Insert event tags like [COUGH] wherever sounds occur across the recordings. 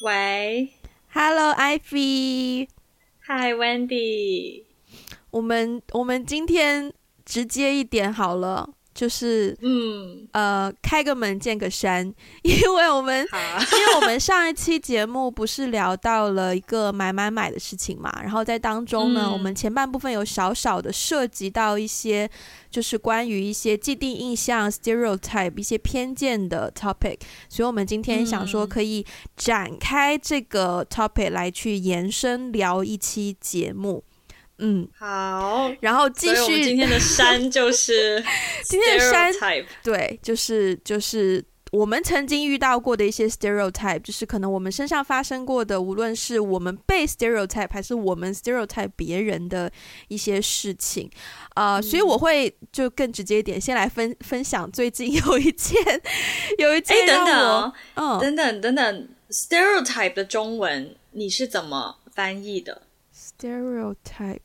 喂，Hello，Ivy，Hi，Wendy，我们我们今天直接一点好了。就是，嗯，呃，开个门见个山，[LAUGHS] 因为我们，因为我们上一期节目不是聊到了一个买买买的事情嘛，然后在当中呢，嗯、我们前半部分有少少的涉及到一些，就是关于一些既定印象 stereotype 一些偏见的 topic，所以我们今天想说可以展开这个 topic 来去延伸聊一期节目。嗯，好，然后继续。今天的山就是 [LAUGHS] 今天的山，对，就是就是我们曾经遇到过的一些 stereotype，就是可能我们身上发生过的，无论是我们被 stereotype 还是我们 stereotype 别人的一些事情，啊、呃，嗯、所以我会就更直接一点，先来分分享最近有一件 [LAUGHS] 有一件让我，等等，嗯，等等等等，stereotype 的中文你是怎么翻译的？stereotype。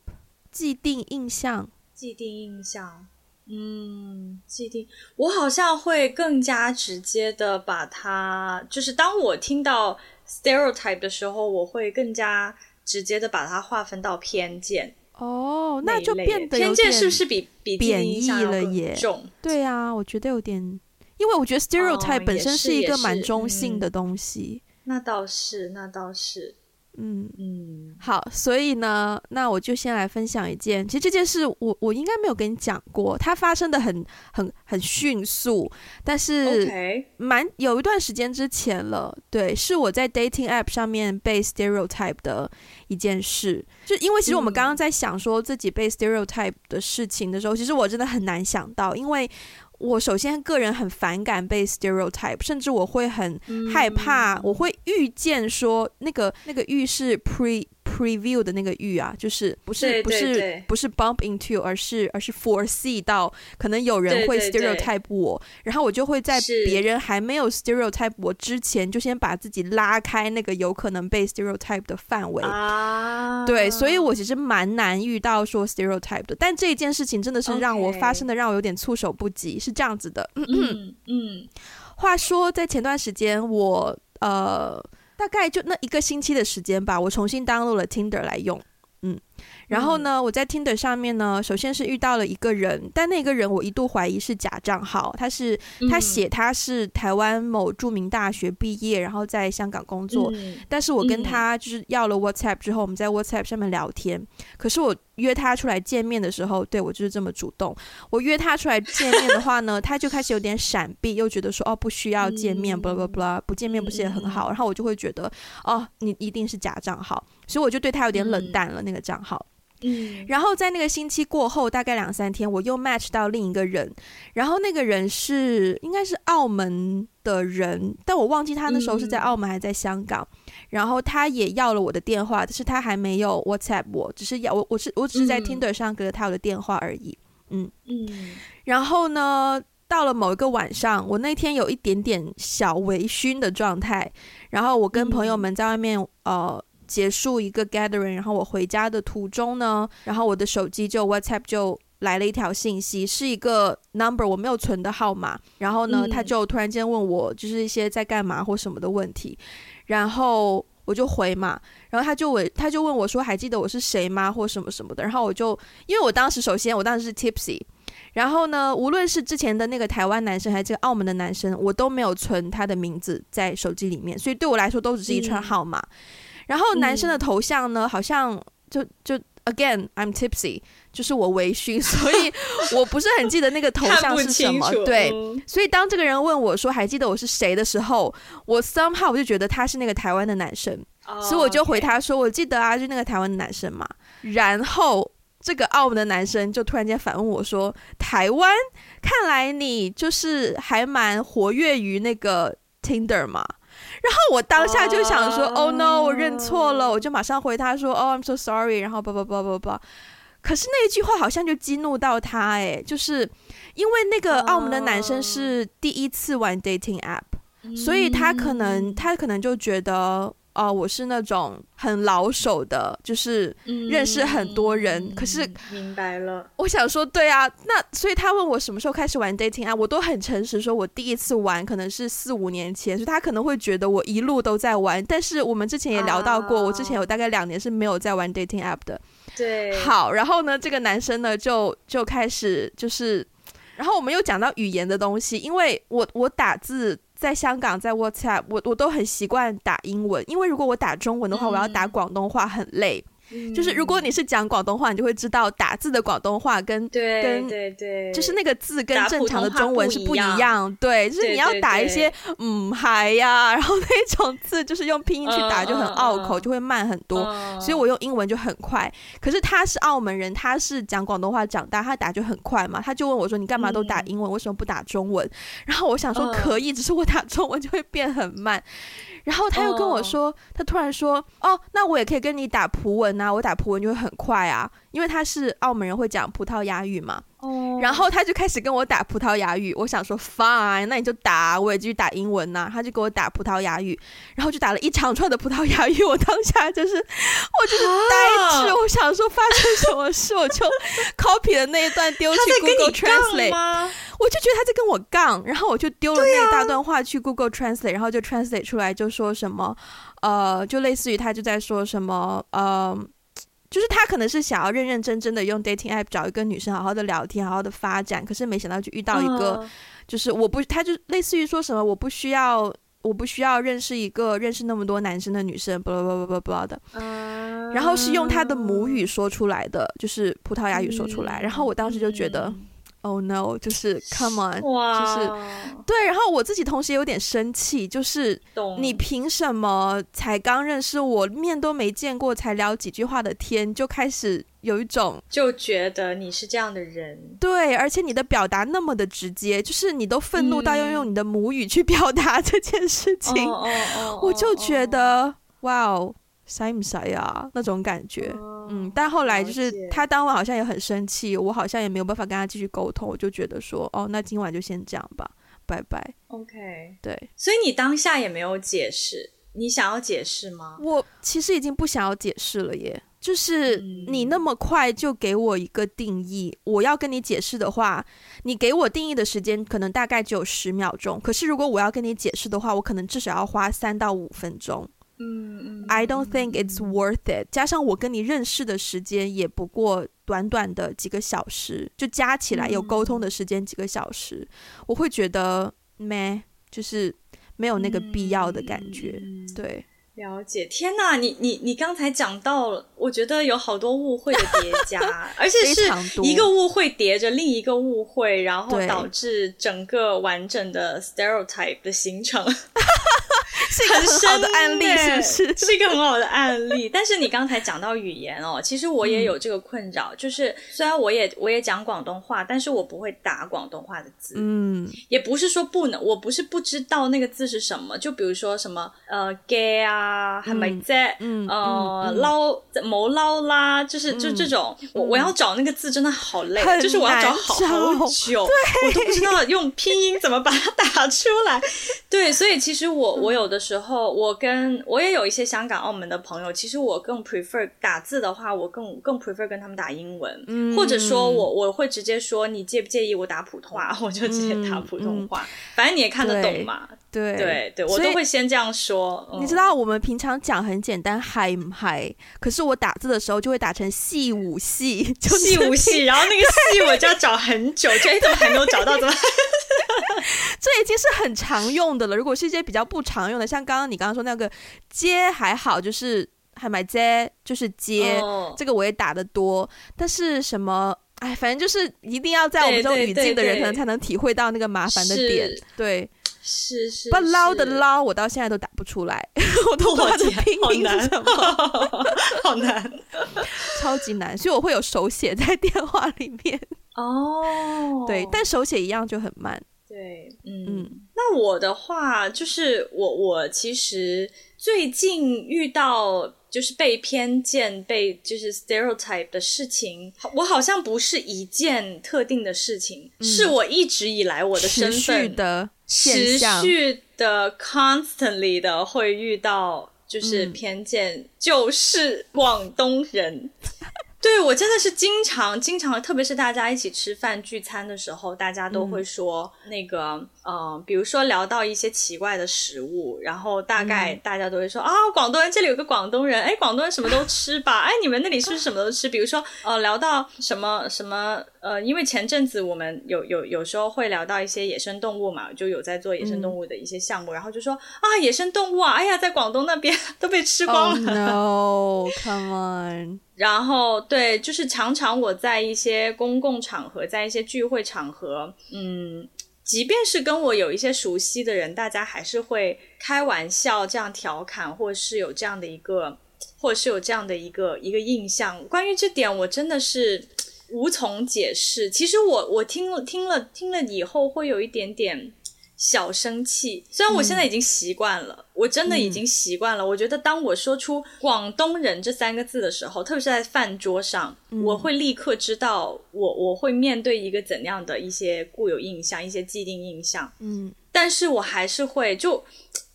既定印象，既定印象，嗯，既定，我好像会更加直接的把它，就是当我听到 stereotype 的时候，我会更加直接的把它划分到偏见。哦，那就变得偏见是不是比比贬义了耶？对啊，我觉得有点，因为我觉得 stereotype、哦、本身是一个蛮中性的东西。嗯、那倒是，那倒是。嗯嗯，好，所以呢，那我就先来分享一件。其实这件事我我应该没有跟你讲过，它发生的很很很迅速，但是蛮有一段时间之前了。对，是我在 dating app 上面被 stereotype 的一件事。就因为其实我们刚刚在想说自己被 stereotype 的事情的时候，其实我真的很难想到，因为。我首先个人很反感被 stereotype，甚至我会很害怕，嗯、我会预见说那个那个预是 pre。Preview 的那个预啊，就是不是不是不是 bump into，而是而是 foresee 到可能有人会 stereotype 我，然后我就会在别人还没有 stereotype 我之前，就先把自己拉开那个有可能被 stereotype 的范围。啊，对，所以我其实蛮难遇到说 stereotype 的，但这一件事情真的是让我发生的让我有点措手不及，是这样子的。嗯嗯，嗯，话说在前段时间我呃。大概就那一个星期的时间吧，我重新 download 了 Tinder 来用，嗯。然后呢，我在 Tinder 上面呢，首先是遇到了一个人，但那个人我一度怀疑是假账号。他是他写他是台湾某著名大学毕业，然后在香港工作。但是我跟他就是要了 WhatsApp 之后，我们在 WhatsApp 上面聊天。可是我约他出来见面的时候，对，我就是这么主动。我约他出来见面的话呢，他就开始有点闪避，又觉得说哦不需要见面，blah blah blah，不见面不是也很好？然后我就会觉得哦，你一定是假账号，所以我就对他有点冷淡了那个账号。嗯，然后在那个星期过后，大概两三天，我又 match 到另一个人，然后那个人是应该是澳门的人，但我忘记他那时候是在澳门还是在香港，然后他也要了我的电话，但是他还没有 WhatsApp 我，只是要我我是我只是在 Tinder 上给了他我的电话而已，嗯。嗯，然后呢，到了某一个晚上，我那天有一点点小微醺的状态，然后我跟朋友们在外面呃。结束一个 gathering，然后我回家的途中呢，然后我的手机就 WhatsApp 就来了一条信息，是一个 number 我没有存的号码，然后呢，嗯、他就突然间问我就是一些在干嘛或什么的问题，然后我就回嘛，然后他就问他就问我说还记得我是谁吗？或什么什么的，然后我就因为我当时首先我当时是 tipsy，然后呢，无论是之前的那个台湾男生还是这个澳门的男生，我都没有存他的名字在手机里面，所以对我来说都只是一串号码。嗯然后男生的头像呢，嗯、好像就就 again I'm tipsy，就是我微醺，[LAUGHS] 所以我不是很记得那个头像是什么。对，所以当这个人问我说还记得我是谁的时候，我 somehow 我就觉得他是那个台湾的男生，oh, 所以我就回他说我记得啊，就那个台湾的男生嘛。然后这个澳门的男生就突然间反问我说台湾，看来你就是还蛮活跃于那个 Tinder 嘛。然后我当下就想说，Oh no，我认错了，我就马上回他说，Oh I'm so sorry，然后叭叭叭叭叭。可是那一句话好像就激怒到他，哎，就是因为那个澳门的男生是第一次玩 dating app，所以他可能他可能就觉得哦、呃，我是那种很老手的，就是认识很多人。嗯、可是明白了，我想说，对啊，那所以他问我什么时候开始玩 dating 啊，我都很诚实说，我第一次玩可能是四五年前，所以他可能会觉得我一路都在玩。但是我们之前也聊到过，啊、我之前有大概两年是没有在玩 dating app 的。对，好，然后呢，这个男生呢就就开始就是，然后我们又讲到语言的东西，因为我我打字。在香港，在 WhatsApp，我我都很习惯打英文，因为如果我打中文的话，我要打广东话很累。就是如果你是讲广东话，你就会知道打字的广东话跟对跟对对，就是那个字跟正常的中文是不一样。对，就是你要打一些嗯嗨呀，然后那种字就是用拼音去打就很拗口，就会慢很多。所以我用英文就很快。可是他是澳门人，他是讲广东话长大，他打就很快嘛。他就问我说：“你干嘛都打英文，为什么不打中文？”然后我想说可以，只是我打中文就会变很慢。然后他又跟我说，他突然说：“哦，那我也可以跟你打葡文啊，我打葡文就会很快啊，因为他是澳门人，会讲葡萄牙语嘛。”哦。然后他就开始跟我打葡萄牙语，我想说 fine，那你就打，我也继续打英文呐。他就给我打葡萄牙语，然后就打了一长串的葡萄牙语。我当下就是，我就是呆滞，我想说发生什么事，我就 [LAUGHS] copy 了那一段丢去 Google Translate。我就觉得他在跟我杠，然后我就丢了那一大段话去 Google Translate，然后就 translate 出来就说什么，呃，就类似于他就在说什么，呃，就是他可能是想要认认真真的用 dating app 找一个女生好好的聊天，好好的发展，可是没想到就遇到一个，就是我不，他就类似于说什么，我不需要，我不需要认识一个认识那么多男生的女生，不不不不不不的，然后是用他的母语说出来的，就是葡萄牙语说出来，然后我当时就觉得。Oh no！就是 Come on，哇就是对。然后我自己同时有点生气，就是你凭什么才刚认识我，面都没见过，才聊几句话的天，就开始有一种就觉得你是这样的人？对，而且你的表达那么的直接，就是你都愤怒到要用你的母语去 [LAUGHS] 表达这件事情，嗯、我就觉得哇哦。塞不塞啊？那种感觉，哦、嗯，但后来就是他当晚好像也很生气，我好像也没有办法跟他继续沟通，我就觉得说，哦，那今晚就先这样吧，拜拜。OK，对，所以你当下也没有解释，你想要解释吗？我其实已经不想要解释了耶，就是你那么快就给我一个定义，我要跟你解释的话，你给我定义的时间可能大概只有十秒钟，可是如果我要跟你解释的话，我可能至少要花三到五分钟。嗯 I don't think it's worth it。加上我跟你认识的时间也不过短短的几个小时，就加起来有沟通的时间几个小时，嗯、我会觉得没，就是没有那个必要的感觉。嗯、对，了解。天哪，你你你刚才讲到了，我觉得有好多误会的叠加，[LAUGHS] 而且是一个误会叠着另一个误会，然后导致整个完整的 stereotype 的形成。[LAUGHS] [LAUGHS] 是一个很好的案例，是不是？是一个很好的案例。但是你刚才讲到语言哦，其实我也有这个困扰，嗯、就是虽然我也我也讲广东话，但是我不会打广东话的字。嗯，也不是说不能，我不是不知道那个字是什么。就比如说什么呃 gay 啊，还咪在？嗯，呃捞谋捞啦，就是就这种，嗯、我我要找那个字真的好累，嗯、就是我要找好好久，对我都不知道用拼音怎么把它打出来。[LAUGHS] 对，所以其实我我有的时候，我跟我也有一些香港、澳门的朋友，其实我更 prefer 打字的话，我更更 prefer 跟他们打英文，嗯、或者说我我会直接说，你介不介意我打普通话，我就直接打普通话，反正你也看得懂嘛。对对对，我都会先这样说。嗯、你知道我们平常讲很简单，嗨唔嗨？可是我打字的时候就会打成细五细，就细五细，然后那个细我就要找很久，这怎么还没有找到？怎么？[LAUGHS] 这已经是很常用的了。如果是一些比较不常用的，像刚刚你刚刚说那个接还好，就是还买接就是接，哦、这个我也打的多。但是什么哎，反正就是一定要在我们这种语境的人，可能才能体会到那个麻烦的点。对，是是。不捞的捞，我到现在都打不出来，[LAUGHS] 我都不知道这拼音是什么，好难，[LAUGHS] 超级难。所以我会有手写在电话里面。哦，对，但手写一样就很慢。对，嗯，嗯，那我的话就是我我其实最近遇到就是被偏见、被就是 stereotype 的事情，我好像不是一件特定的事情，嗯、是我一直以来我的身份的持续的 constantly 的会遇到。就是偏见，就是广东人。对，我真的是经常经常，特别是大家一起吃饭聚餐的时候，大家都会说那个，嗯、呃，比如说聊到一些奇怪的食物，然后大概大家都会说、嗯、啊，广东人这里有个广东人，哎，广东人什么都吃吧，哎，你们那里是不是什么都吃？比如说，呃，聊到什么什么，呃，因为前阵子我们有有有时候会聊到一些野生动物嘛，就有在做野生动物的一些项目，嗯、然后就说啊，野生动物啊，哎呀，在广东那边 [LAUGHS] 都被吃光了。Oh no，come on。[LAUGHS] 然后，对，就是常常我在一些公共场合，在一些聚会场合，嗯，即便是跟我有一些熟悉的人，大家还是会开玩笑这样调侃，或是有这样的一个，或是有这样的一个一个印象。关于这点，我真的是无从解释。其实我我听了听了听了以后，会有一点点。小生气，虽然我现在已经习惯了，嗯、我真的已经习惯了。嗯、我觉得当我说出“广东人”这三个字的时候，特别是在饭桌上，嗯、我会立刻知道我我会面对一个怎样的一些固有印象、一些既定印象。嗯，但是我还是会就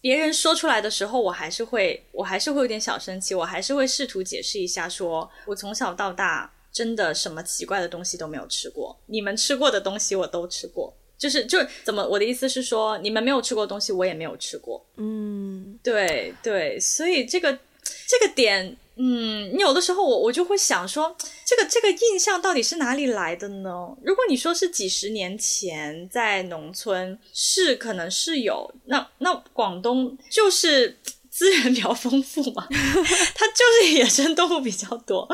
别人说出来的时候，我还是会我还是会有点小生气，我还是会试图解释一下说，说我从小到大真的什么奇怪的东西都没有吃过，你们吃过的东西我都吃过。就是就怎么我的意思是说，你们没有吃过东西，我也没有吃过。嗯，对对，所以这个这个点，嗯，你有的时候我我就会想说，这个这个印象到底是哪里来的呢？如果你说是几十年前在农村，是可能是有，那那广东就是。资源比较丰富嘛，它就是野生动物比较多。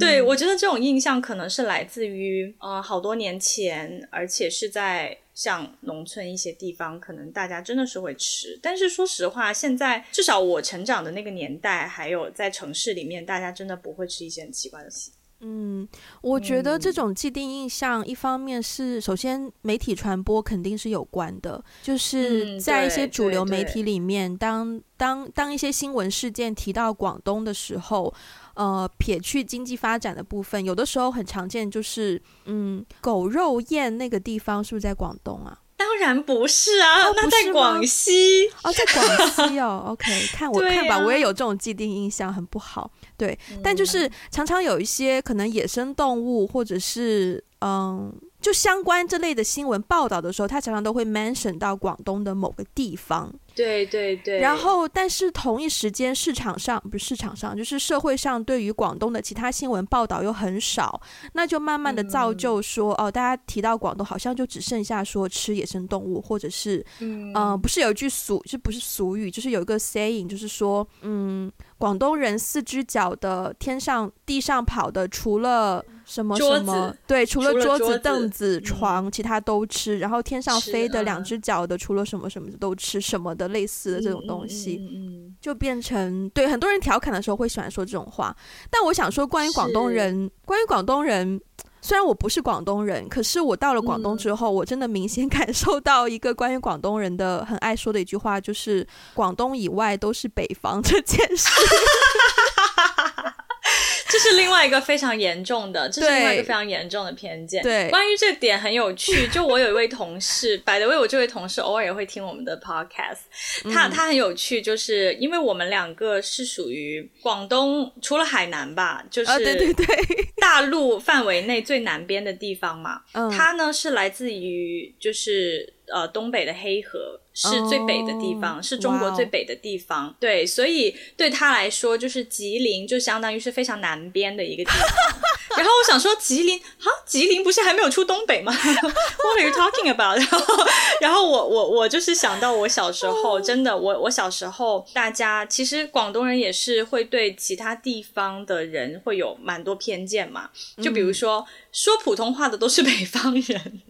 对，嗯、我觉得这种印象可能是来自于呃好多年前，而且是在像农村一些地方，可能大家真的是会吃。但是说实话，现在至少我成长的那个年代，还有在城市里面，大家真的不会吃一些很奇怪的东西。嗯，我觉得这种既定印象，嗯、一方面是首先媒体传播肯定是有关的，就是在一些主流媒体里面，嗯、当当当一些新闻事件提到广东的时候，呃，撇去经济发展的部分，有的时候很常见，就是嗯，狗肉宴那个地方是不是在广东啊？当然不是啊，哦、那在广西。哦，在广西哦，[LAUGHS] OK，看我看吧，我也有这种既定印象，很不好。对，嗯、但就是常常有一些可能野生动物，或者是嗯，就相关这类的新闻报道的时候，他常常都会 mention 到广东的某个地方。对对对。然后，但是同一时间市场上不是市场上，就是社会上对于广东的其他新闻报道又很少，那就慢慢的造就说，嗯、哦，大家提到广东，好像就只剩下说吃野生动物，或者是嗯、呃，不是有一句俗，就不是俗语，就是有一个 saying，就是说，嗯。广东人四只脚的，天上地上跑的，除了什么什么，对，除了桌子、凳子、床，嗯、其他都吃。然后天上飞的两只脚的，除了什么什么都吃什么的，类似的这种东西，就变成对很多人调侃的时候会喜欢说这种话。但我想说，关于广东人，关于广东人，虽然我不是广东人，可是我到了广东之后，嗯、我真的明显 [LAUGHS] 感受到一个关于广东人的很爱说的一句话，就是广东以外都是北方 [LAUGHS] 这件事。这是另外一个非常严重的，[LAUGHS] 这是另外一个非常严重的偏见。对，关于这点很有趣。就我有一位同事，[LAUGHS] by the way，我这位同事偶尔也会听我们的 podcast。他他很有趣，就是因为我们两个是属于广东，除了海南吧，就是对对对，[LAUGHS] 大陆范围内最南边的地方嘛。嗯，他呢是来自于就是呃东北的黑河。是最北的地方，oh, 是中国最北的地方。对，所以对他来说，就是吉林就相当于是非常南边的一个地方。[LAUGHS] 然后我想说，吉林啊，吉林不是还没有出东北吗？[LAUGHS] What are you talking about？然后，然后我我我就是想到我小时候，真的，我我小时候，大家其实广东人也是会对其他地方的人会有蛮多偏见嘛。就比如说，嗯、说普通话的都是北方人。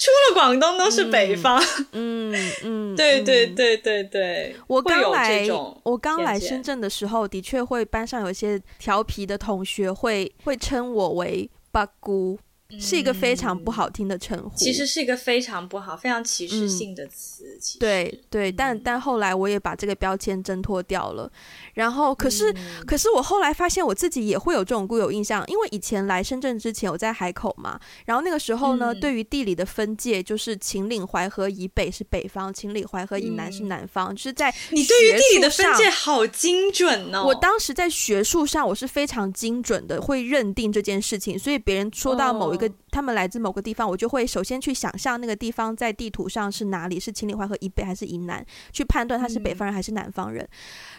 出了广东都是北方，嗯嗯，嗯。[LAUGHS] 对对对对对。我刚来，我刚来深圳的时候，的确会班上有一些调皮的同学会会称我为八姑，是一个非常不好听的称呼，其实是一个非常不好、非常歧视性的词。嗯、对对，但但后来我也把这个标签挣脱掉了。然后，可是、嗯、可是我后来发现我自己也会有这种固有印象，因为以前来深圳之前我在海口嘛，然后那个时候呢，嗯、对于地理的分界就是秦岭淮河以北是北方，秦岭淮河以南是南方，嗯、就是在你对于地理的分界好精准哦。我当时在学术上我是非常精准的，会认定这件事情，所以别人说到某一个。他们来自某个地方，我就会首先去想象那个地方在地图上是哪里，是秦岭淮河以北还是以南，去判断他是北方人还是南方人。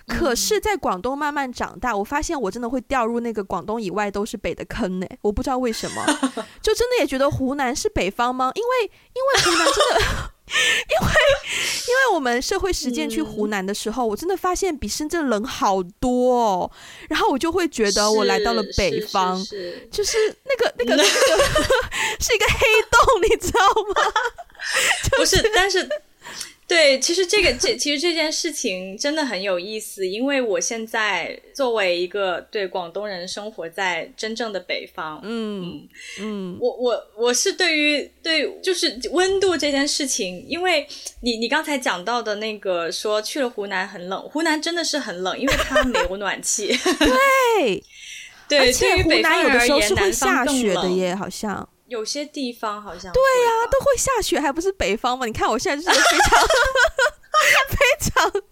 嗯、可是，在广东慢慢长大，我发现我真的会掉入那个广东以外都是北的坑呢。我不知道为什么，[LAUGHS] 就真的也觉得湖南是北方吗？因为因为湖南真的。[LAUGHS] 因为，因为我们社会实践去湖南的时候，嗯，我真的发现比深圳冷好多哦。然后我就会觉得我来到了北方，是是是是就是那个那个那个 [LAUGHS] 是一个黑洞，你知道吗？[LAUGHS] 不是，但是。对，其实这个这其实这件事情真的很有意思，因为我现在作为一个对广东人生活在真正的北方，嗯嗯，我我我是对于对就是温度这件事情，因为你你刚才讲到的那个说去了湖南很冷，湖南真的是很冷，因为它没有暖气。[LAUGHS] 对对，[LAUGHS] 对于北方有的时候是会下雪的耶，好像。有些地方好像对呀、啊，都会下雪，还不是北方吗？你看我现在就是非常非常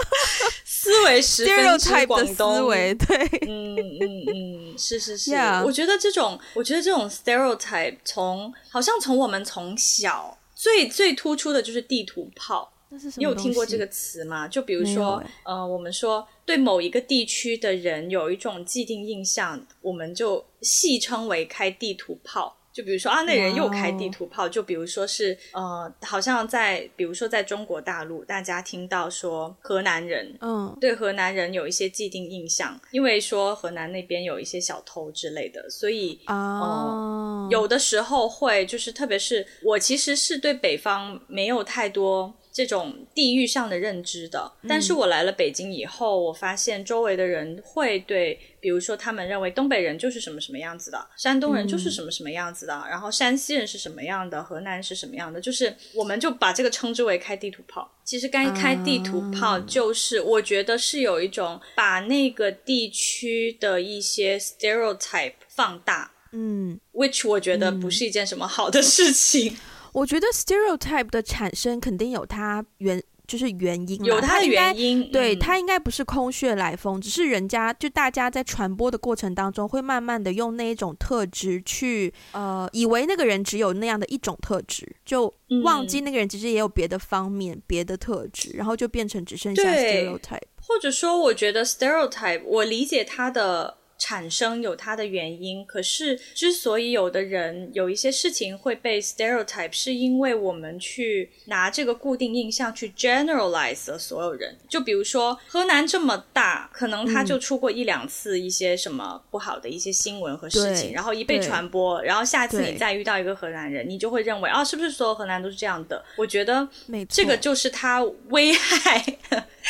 [LAUGHS] 思维十分之广东思维，对，嗯嗯嗯，是是是，yeah. 我觉得这种，我觉得这种 stereotype 从好像从我们从小最最突出的就是地图炮？你有听过这个词吗？就比如说，欸、呃，我们说对某一个地区的人有一种既定印象，我们就戏称为开地图炮。就比如说啊，那人又开地图炮。就比如说是呃，好像在比如说在中国大陆，大家听到说河南人，嗯，对河南人有一些既定印象，因为说河南那边有一些小偷之类的，所以哦、oh. 呃，有的时候会就是，特别是我其实是对北方没有太多。这种地域上的认知的，但是我来了北京以后，我发现周围的人会对，比如说他们认为东北人就是什么什么样子的，山东人就是什么什么样子的，然后山西人是什么样的，河南是什么样的，就是我们就把这个称之为开地图炮。其实该开地图炮就是，我觉得是有一种把那个地区的一些 stereotype 放大，嗯，which 我觉得不是一件什么好的事情。我觉得 stereotype 的产生肯定有它原就是原因，有它的原因，它对、嗯、它应该不是空穴来风，只是人家就大家在传播的过程当中，会慢慢的用那一种特质去呃，以为那个人只有那样的一种特质，就忘记那个人其实也有别的方面、嗯、别的特质，然后就变成只剩下 stereotype。或者说，我觉得 stereotype，我理解它的。产生有它的原因，可是之所以有的人有一些事情会被 stereotype，是因为我们去拿这个固定印象去 generalize 了所有人。就比如说河南这么大，可能他就出过一两次一些什么不好的一些新闻和事情，然后一被传播，然后下次你再遇到一个河南人，你就会认为啊，是不是所有河南都是这样的？我觉得这个就是他危害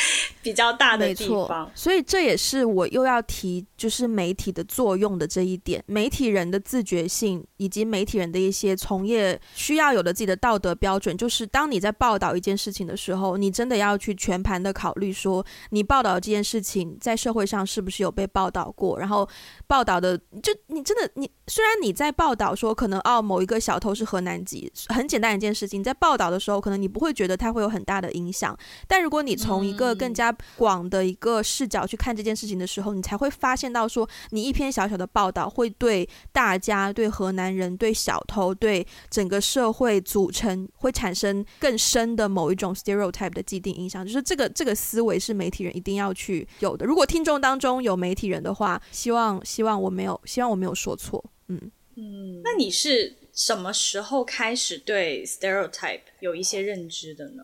[LAUGHS] 比较大的地方。所以这也是我又要提，就是。媒体的作用的这一点，媒体人的自觉性，以及媒体人的一些从业需要有的自己的道德标准，就是当你在报道一件事情的时候，你真的要去全盘的考虑，说你报道的这件事情在社会上是不是有被报道过，然后报道的就你真的你虽然你在报道说可能哦某一个小偷是河南籍，很简单一件事情，在报道的时候可能你不会觉得它会有很大的影响，但如果你从一个更加广的一个视角去看这件事情的时候，你才会发现到说。你一篇小小的报道会对大家、对河南人、对小偷、对整个社会组成会产生更深的某一种 stereotype 的既定印象，就是这个这个思维是媒体人一定要去有的。如果听众当中有媒体人的话，希望希望我没有希望我没有说错。嗯嗯，那你是什么时候开始对 stereotype 有一些认知的呢？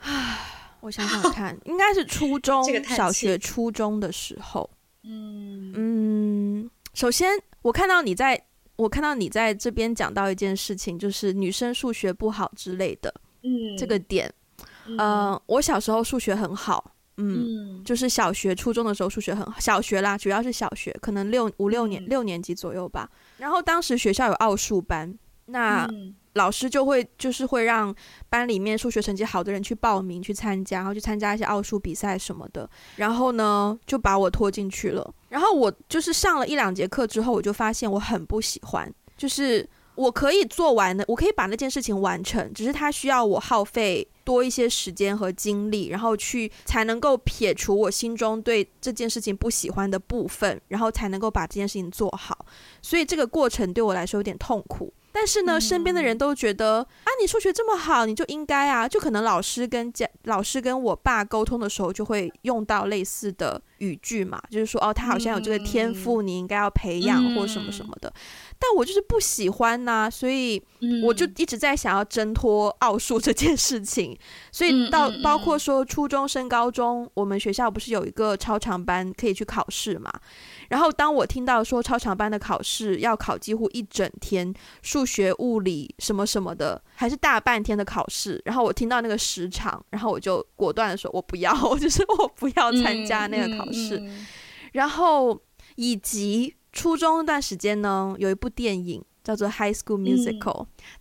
唉，我想想看，应该是初 [LAUGHS] 中、这个、小学、初中的时候。嗯。嗯，首先我看到你在，我看到你在这边讲到一件事情，就是女生数学不好之类的，嗯，这个点，嗯、呃，我小时候数学很好，嗯，就是小学、初中的时候数学很好，小学啦，主要是小学，可能六五六年、嗯、六年级左右吧。然后当时学校有奥数班，那老师就会就是会让班里面数学成绩好的人去报名去参加，然后去参加一些奥数比赛什么的。然后呢，就把我拖进去了。然后我就是上了一两节课之后，我就发现我很不喜欢，就是。我可以做完的，我可以把那件事情完成，只是它需要我耗费多一些时间和精力，然后去才能够撇除我心中对这件事情不喜欢的部分，然后才能够把这件事情做好。所以这个过程对我来说有点痛苦。但是呢，身边的人都觉得啊，你数学这么好，你就应该啊，就可能老师跟家老师跟我爸沟通的时候就会用到类似的语句嘛，就是说哦，他好像有这个天赋，你应该要培养或什么什么的。但我就是不喜欢呐、啊，所以我就一直在想要挣脱奥数这件事情。所以到包括说初中升高中，我们学校不是有一个超长班可以去考试嘛？然后当我听到说超长班的考试要考几乎一整天，数学、物理什么什么的，还是大半天的考试，然后我听到那个时长，然后我就果断的说，我不要，[LAUGHS] 就是我不要参加那个考试。然后以及。初中那段时间呢，有一部电影。叫做《High School Musical》，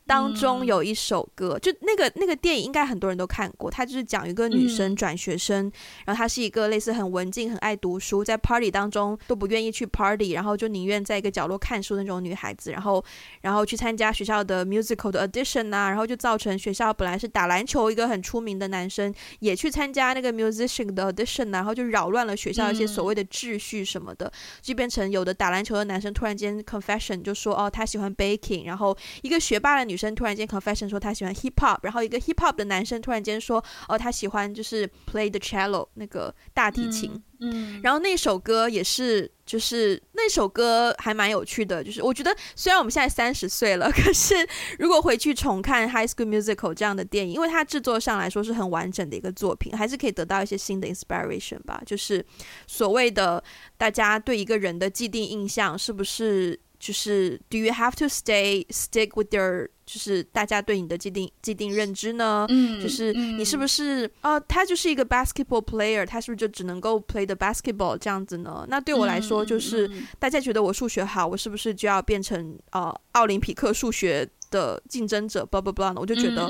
当中有一首歌，嗯、就那个那个电影应该很多人都看过。它就是讲一个女生转学生，嗯，然后她是一个类似很文静、很爱读书，在 party 当中都不愿意去 party，然后就宁愿在一个角落看书的那种女孩子。然后，然后去参加学校的 musical 的 audition 啊，然后就造成学校本来是打篮球一个很出名的男生，也去参加那个 musician 的 audition 啊，然后就扰乱了学校一些所谓的秩序什么的，嗯，就变成有的打篮球的男生突然间 confession 就说哦，他喜欢。baking，然后一个学霸的女生突然间 confession 说她喜欢 hip hop，然后一个 hip hop 的男生突然间说哦，他喜欢就是 play the cello 那个大提琴，嗯，嗯，然后那首歌也是就是那首歌还蛮有趣的，就是我觉得虽然我们现在三十岁了，[LAUGHS] 可是如果回去重看 High School Musical 这样的电影，因为它制作上来说是很完整的一个作品，还是可以得到一些新的 inspiration 吧，就是所谓的大家对一个人的既定印象是不是？就是 Do you have to stay stick with your？就是大家对你的既定既定认知呢？嗯，就是你是不是啊、嗯呃？他就是一个 basketball player，他是不是就只能够 play the basketball 这样子呢？那对我来说，就是、嗯、大家觉得我数学好，我是不是就要变成呃奥林匹克数学的竞争者？blah blah blah 呢？我就觉得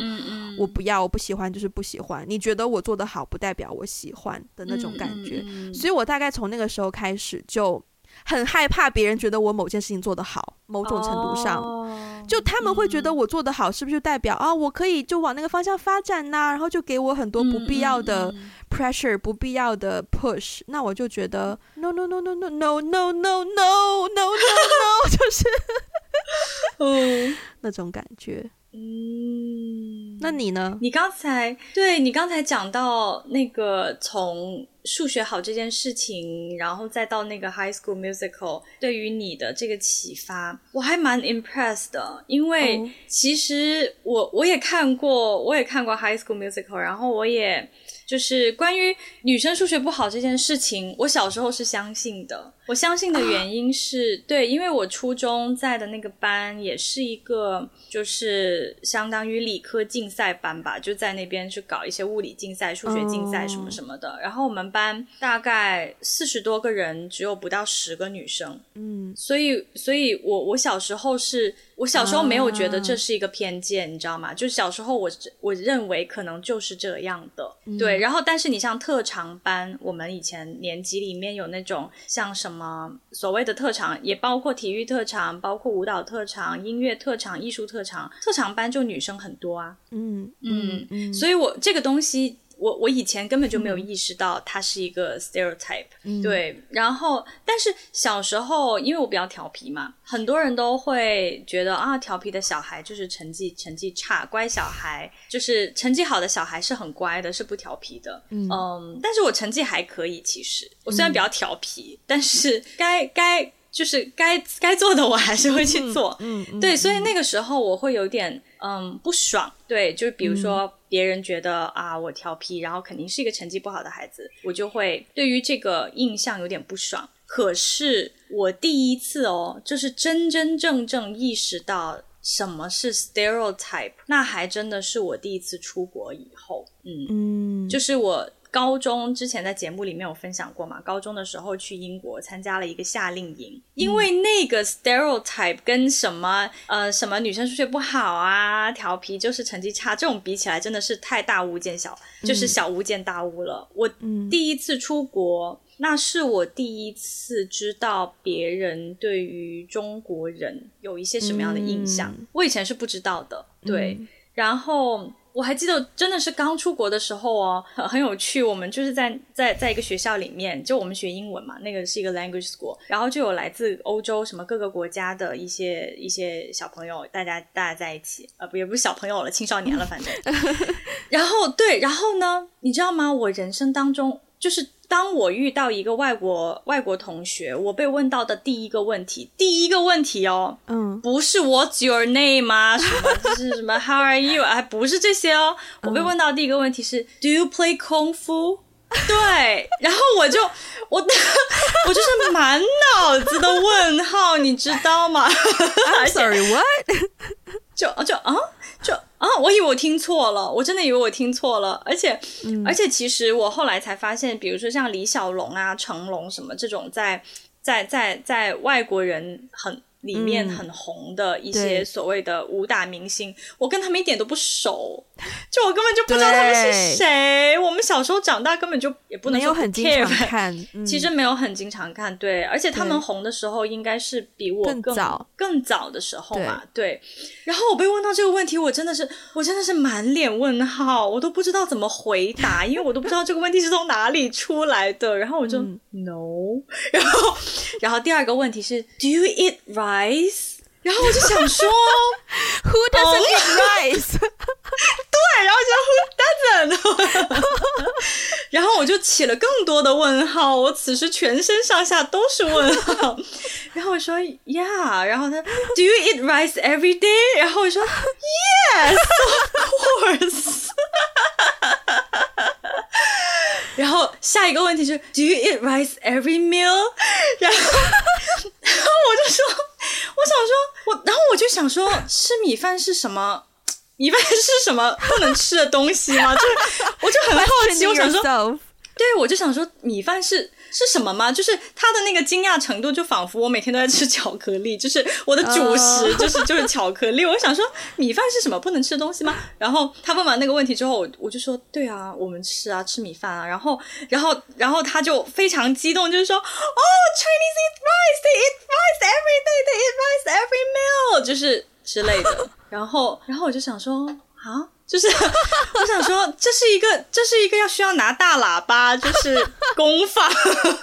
我不要，我不喜欢，就是不喜欢。你觉得我做的好，不代表我喜欢的那种感觉。嗯、所以我大概从那个时候开始就。很害怕别人觉得我某件事情做得好，某种程度上，oh, 就他们会觉得我做得好，是不是就代表啊，我可以就往那个方向发展呐、啊？然后就给我很多不必要的 pressure，、嗯、不必要的 push。那我就觉得 no no no no no no no no no no no no，就是，嗯，那种感觉。嗯，那你呢？你刚才对你刚才讲到那个从数学好这件事情，然后再到那个 High School Musical，对于你的这个启发，我还蛮 impressed 的，因为其实我我也看过，我也看过 High School Musical，然后我也就是关于女生数学不好这件事情，我小时候是相信的。我相信的原因是、啊、对，因为我初中在的那个班也是一个，就是相当于理科竞赛班吧，就在那边去搞一些物理竞赛、数学竞赛什么什么的。哦、然后我们班大概四十多个人，只有不到十个女生。嗯，所以，所以我我小时候是，我小时候没有觉得这是一个偏见，啊、你知道吗？就小时候我我认为可能就是这样的。嗯、对，然后但是你像特长班，我们以前年级里面有那种像什么。什么所谓的特长，也包括体育特长，包括舞蹈特长、音乐特长、艺术特长。特长班就女生很多啊，嗯嗯嗯，所以我这个东西。我我以前根本就没有意识到它是一个 stereotype，嗯，对。然后，但是小时候因为我比较调皮嘛，很多人都会觉得啊，调皮的小孩就是成绩成绩差，乖小孩就是成绩好的小孩是很乖的，是不调皮的。嗯，嗯，但是我成绩还可以，其实我虽然比较调皮，嗯，但是该该。就是该该做的我还是会去做，嗯，嗯对嗯，所以那个时候我会有点嗯不爽，对，就是比如说别人觉得、嗯、啊我调皮，然后肯定是一个成绩不好的孩子，我就会对于这个印象有点不爽。可是我第一次哦，就是真真正正意识到什么是 stereotype，那还真的是我第一次出国以后，嗯嗯，就是我。高中之前在节目里面有分享过嘛，高中的时候去英国参加了一个夏令营，因为那个 stereotype 跟什么呃什么女生数学不好啊、调皮就是成绩差这种比起来，真的是太大巫见小，就是小巫见大巫了。我第一次出国，那是我第一次知道别人对于中国人有一些什么样的印象，我以前是不知道的。对，然后。我还记得，真的是刚出国的时候哦，很很有趣。我们就是在在在一个学校里面，就我们学英文嘛，那个是一个 language school，然后就有来自欧洲什么各个国家的一些一些小朋友，大家大家在一起，呃，不也不是小朋友了，青少年了，反正。[LAUGHS] 然后对，然后呢，你知道吗？我人生当中就是。当我遇到一个外国外国同学，我被问到的第一个问题，第一个问题哦，嗯，不是 What's your name 啊，什么就是什么 How are you？哎，不是这些哦，我被问到的第一个问题是、嗯、Do you play kung fu？对，然后我就我我就是满脑子的问号，你知道吗？I'm sorry，what？就就啊。就啊，我以为我听错了，我真的以为我听错了，而且，嗯、而且其实我后来才发现，比如说像李小龙啊、成龙什么这种在，在在在在外国人很。里面很红的一些所谓的武打明星，嗯、我跟他们一点都不熟，就我根本就不知道他们是谁。我们小时候长大根本就也不能说很经常看，嗯、其实没有很经常看。对，而且他们红的时候应该是比我更，更早更早的时候嘛。对，对。然后我被问到这个问题，我真的是我真的是满脸问号，我都不知道怎么回答，因为我都不知道这个问题是从哪里出来的。然后我就、嗯、No，然后然后第二个问题是 Do you eat rice？rice，然后我就想说，Who doesn't eat rice？对，然后就 Who doesn't？然后我就起了更多的问号，我此时全身上下都是问号。然后我说，Yeah，然后他，Do you eat rice every day？然后我说，Yes，of course。[LAUGHS] 然后下一个问题是，Do you eat rice every meal？[LAUGHS] 然后，[LAUGHS] 然后我就说，我想说，我，然后我就想说，吃米饭是什么？米饭是什么不能吃的东西吗？就是，我就很好奇，我想说，对，我就想说，米饭是。是什么吗？就是他的那个惊讶程度，就仿佛我每天都在吃巧克力，就是我的主食就是就是巧克力。我想说，米饭是什么不能吃的东西吗？然后他问完那个问题之后，我我就说，对啊，我们吃啊，吃米饭啊。然后然后然后他就非常激动，就是说，哦，Chinese eat rice，they eat rice every day，they eat rice every meal，就是之类的。然后然后我就想说，啊。就是 [LAUGHS] 我想说，这是一个，这是一个要需要拿大喇叭，就是公放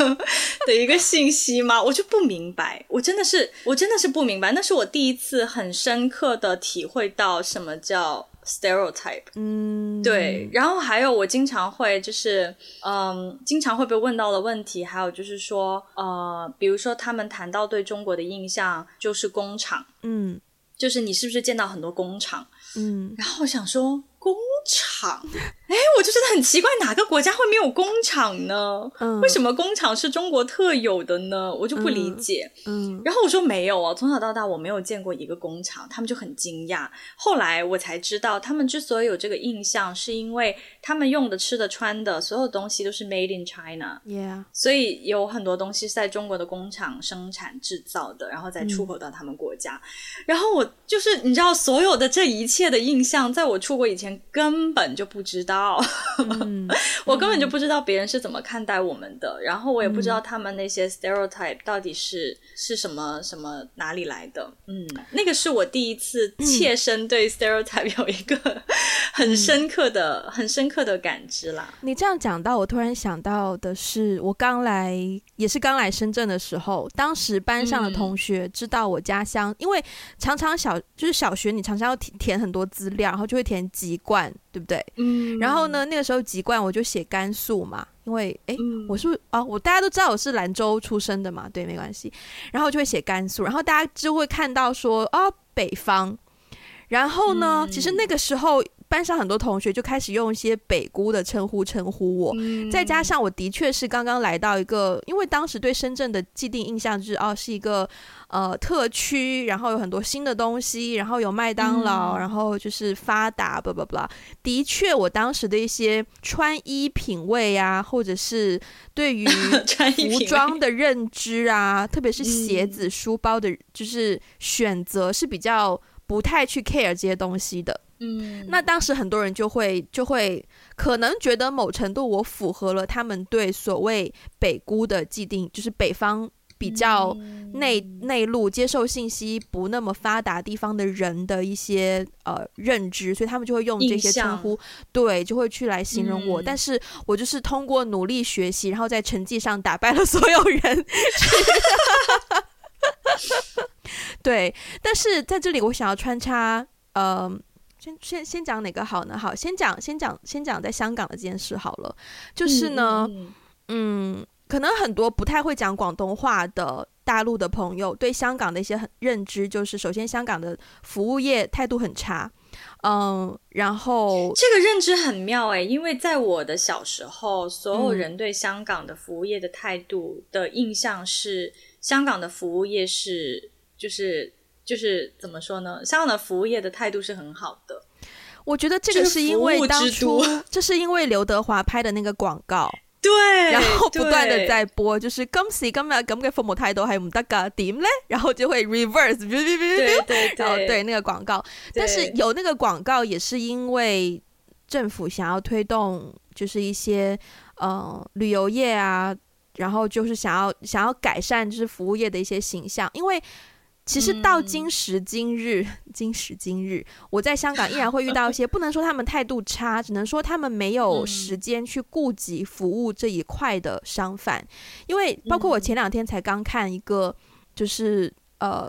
[LAUGHS] 的一个信息吗？我就不明白，我真的是，我真的是不明白。那是我第一次很深刻的体会到什么叫 stereotype。嗯，对。然后还有，我经常会就是，嗯，经常会被问到的问题，还有就是说，呃，比如说他们谈到对中国的印象就是工厂，嗯，就是你是不是见到很多工厂？嗯，然后我想说工厂，哎，我就觉得很奇怪，哪个国家会没有工厂呢？嗯，为什么工厂是中国特有的呢？我就不理解。嗯，嗯，然后我说没有啊，从小到大我没有见过一个工厂，他们就很惊讶。后来我才知道，他们之所以有这个印象，是因为他们用的、吃的、穿的所有东西都是 Made in China。Yeah，所以有很多东西是在中国的工厂生产制造的，然后再出口到他们国家。嗯，然后我就是你知道，所有的这一切的印象，在我出国以前根本就不知道，嗯、[LAUGHS] 我根本就不知道别人是怎么看待我们的，嗯、然后我也不知道他们那些 stereotype 到底是是什么什么哪里来的。嗯，那个是我第一次切身对 stereotype 有一个很深刻的、嗯、很深刻的感知啦。你这样讲到，我突然想到的是，我刚来也是刚来深圳的时候，当时班上的同学知道我家乡，嗯、因为常常小就是小学，你常常要填填很多资料，然后就会填籍贯。对不对？嗯，然后呢，那个时候籍贯我就写甘肃嘛，因为哎，嗯、我是啊、哦，我大家都知道我是兰州出生的嘛，对，没关系。然后就会写甘肃，然后大家就会看到说哦，北方。然后呢，嗯、其实那个时候班上很多同学就开始用一些北姑的称呼称呼我，嗯、再加上我的确是刚刚来到一个，因为当时对深圳的既定印象就是哦，是一个呃特区，然后有很多新的东西，然后有麦当劳，嗯、然后就是发达，不不不，的确，我当时的一些穿衣品味啊，或者是对于 [LAUGHS] 服装的认知啊，特别是鞋子、书包的，就是选择是比较不太去 care 这些东西的。嗯，那当时很多人就会就会可能觉得某程度我符合了他们对所谓北姑的既定，就是北方比较内内陆接受信息不那么发达地方的人的一些呃认知，所以他们就会用这些称呼，对，就会去来形容我。但是我就是通过努力学习，然后在成绩上打败了所有人。[LAUGHS] 对，但是在这里我想要穿插，呃。先先先讲哪个好呢？好，先讲先讲先讲在香港的这件事好了。就是呢，嗯，嗯，可能很多不太会讲广东话的大陆的朋友对香港的一些很认知，就是首先香港的服务业态度很差，嗯，然后这个认知很妙诶，因为在我的小时候，所有人对香港的服务业的态度的印象是，香港的服务业是就是。就是怎么说呢？香港的服务业的态度是很好的。我觉得这个是因为当初，这是因为刘德华拍的那个广告，[LAUGHS] 对，然后不断的在播，就是今时今日咁嘅服务态度系唔得噶，点咧？然后就会 reverse，对对对，然后对那个广告。但是有那个广告也是因为政府想要推动，就是一些呃旅游业啊，然后就是想要想要改善就是服务业的一些形象，因为。其实到今时今日，嗯、[LAUGHS] 今时今日，我在香港依然会遇到一些，不能说他们态度差，只能说他们没有时间去顾及服务这一块的商贩。因为包括我前两天才刚看一个，就是呃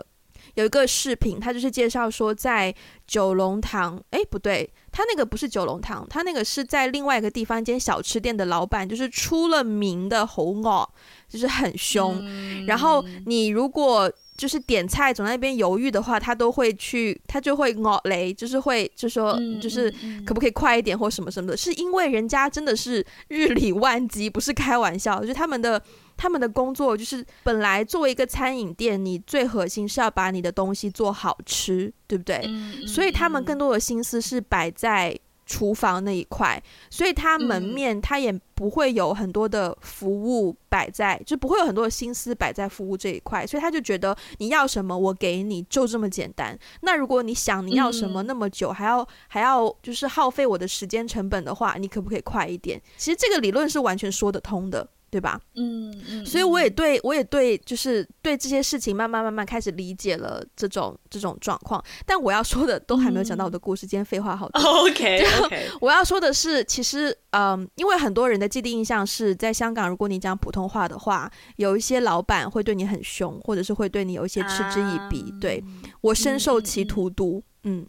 有一个视频，他就是介绍说在九龙塘，哎，不对，他那个不是九龙塘，他那个是在另外一个地方一间小吃店的老板，就是出了名的猴恶，就是很凶。嗯、然后你如果就是点菜总在那边犹豫的话，他都会去，他就会恶雷，就是会就说，就是可不可以快一点或什么什么的，是因为人家真的是日理万机，不是开玩笑，就是他们的他们的工作就是本来作为一个餐饮店，你最核心是要把你的东西做好吃，对不对？所以他们更多的心思是摆在。厨房那一块，所以他门面他也不会有很多的服务摆在，嗯、就不会有很多的心思摆在服务这一块，所以他就觉得你要什么我给你，就这么简单。那如果你想你要什么那么久，嗯、还要还要就是耗费我的时间成本的话，你可不可以快一点？其实这个理论是完全说得通的。对吧？嗯嗯，所以我也对我也对，就是对这些事情慢慢慢慢开始理解了这种这种状况。但我要说的都还没有讲到我的故事，嗯、今天废话好多。[LAUGHS] OK OK，我要说的是，其实嗯，因为很多人的既定印象是在香港，如果你讲普通话的话，有一些老板会对你很凶，或者是会对你有一些嗤之以鼻。Um, 对，我深受其荼毒。嗯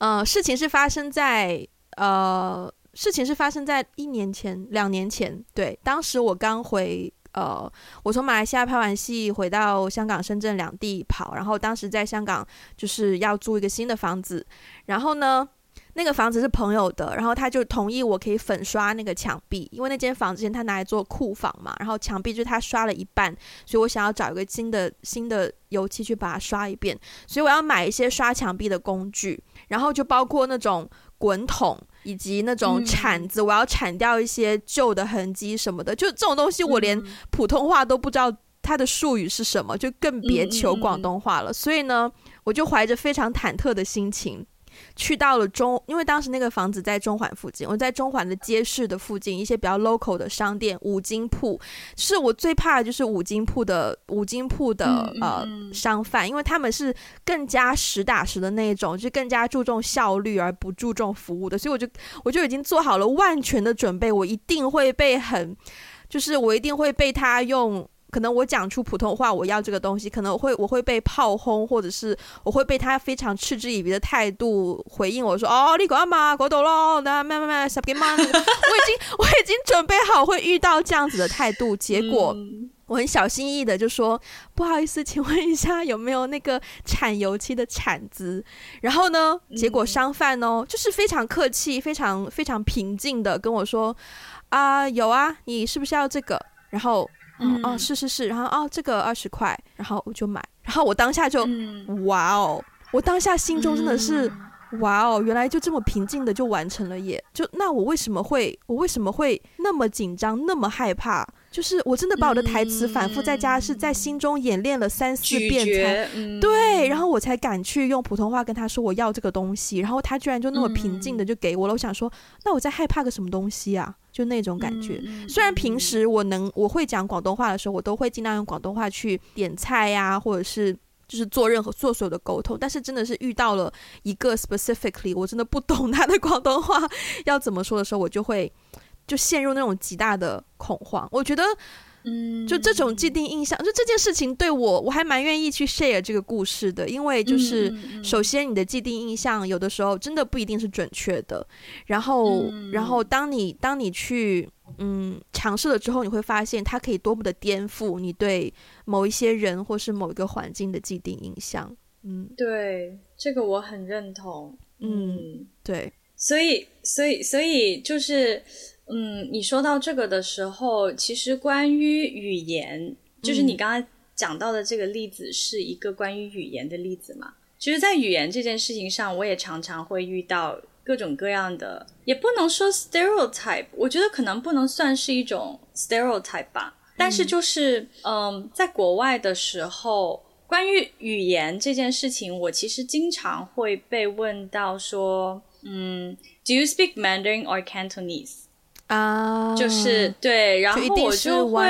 嗯，呃，事情是发生在呃。事情是发生在一年前、两年前。对，当时我刚回，呃，我从马来西亚拍完戏回到香港、深圳两地跑，然后当时在香港就是要租一个新的房子，然后呢，那个房子是朋友的，然后他就同意我可以粉刷那个墙壁，因为那间房子之前他拿来做库房嘛，然后墙壁就是他刷了一半，所以我想要找一个新的新的油漆去把它刷一遍，所以我要买一些刷墙壁的工具，然后就包括那种滚筒。以及那种铲子，我要铲掉一些旧的痕迹什么的，就这种东西，我连普通话都不知道它的术语是什么，就更别求广东话了。所以呢，我就怀着非常忐忑的心情。去到了中，因为当时那个房子在中环附近，我在中环的街市的附近，一些比较 local 的商店，五金铺，是我最怕的就是五金铺的五金铺的呃商贩，因为他们是更加实打实的那种，就更加注重效率而不注重服务的，所以我就我就已经做好了万全的准备，我一定会被很，就是我一定会被他用。可能我讲出普通话，我要这个东西，可能我会我会被炮轰，或者是我会被他非常嗤之以鼻的态度回应我说：“哦，你讲嘛，嗰度咯，那慢慢慢十几万。[LAUGHS] ”我已经我已经准备好会遇到这样子的态度，结果我很小心翼翼的就说：“不好意思，请问一下有没有那个产油漆的铲子？”然后呢，结果商贩哦，就是非常客气、非常非常平静的跟我说：“啊、呃，有啊，你是不是要这个？”然后，嗯、哦，是是是，然后哦，这个二十块，然后我就买，然后我当下就，嗯、哇哦，我当下心中真的是。嗯哇哦，原来就这么平静的就完成了耶！就那我为什么会我为什么会那么紧张那么害怕？就是我真的把我的台词反复在家是在心中演练了三四遍才、嗯、对，然后我才敢去用普通话跟他说我要这个东西，然后他居然就那么平静的就给我了。我想说，那我在害怕个什么东西啊？就那种感觉。虽然平时我能我会讲广东话的时候，我都会尽量用广东话去点菜呀、啊，或者是。就是做任何做所有的沟通，但是真的是遇到了一个 specifically，我真的不懂他的广东话要怎么说的时候，我就会就陷入那种极大的恐慌。我觉得，嗯，就这种既定印象，就这件事情对我，我还蛮愿意去 share 这个故事的，因为就是首先你的既定印象有的时候真的不一定是准确的，然后，然后当你当你去。嗯，尝试了之后，你会发现它可以多么的颠覆你对某一些人或是某一个环境的既定印象。嗯，对，这个我很认同。嗯，嗯对，所以，所以，所以就是，嗯，你说到这个的时候，其实关于语言，就是你刚才讲到的这个例子，是一个关于语言的例子嘛？其实，在语言这件事情上，我也常常会遇到。各种各样的，也不能说 stereotype，我觉得可能不能算是一种 stereotype 吧。但是就是，嗯，嗯，在国外的时候，关于语言这件事情，我其实经常会被问到说，嗯，Do you speak Mandarin or Cantonese？啊，就是对，然后我就会，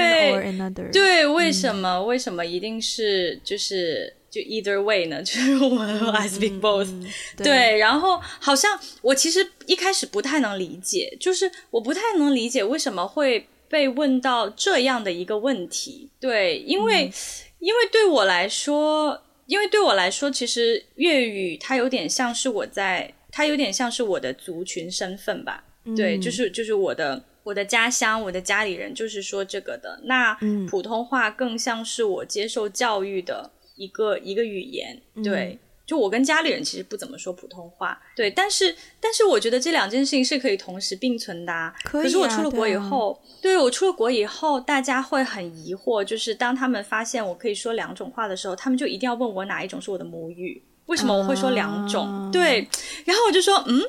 对，为什么？嗯，为什么一定是就是？就 either way 呢，[LAUGHS] 就是我 I speak both，对，对，然后好像我其实一开始不太能理解，就是我不太能理解为什么会被问到这样的一个问题，对，因为、嗯、因为对我来说，因为对我来说，其实粤语它有点像是我在，它有点像是我的族群身份吧，嗯、对，就是就是我的我的家乡，我的家里人就是说这个的，那普通话更像是我接受教育的。一个一个语言，对，嗯、就我跟家里人其实不怎么说普通话，对，但是但是我觉得这两件事情是可以同时并存的、啊。可，啊、可是我出了国以后，对，啊、对我出了国以后，大家会很疑惑，就是当他们发现我可以说两种话的时候，他们就一定要问我哪一种是我的母语，为什么我会说两种？啊、对，然后我就说，嗯。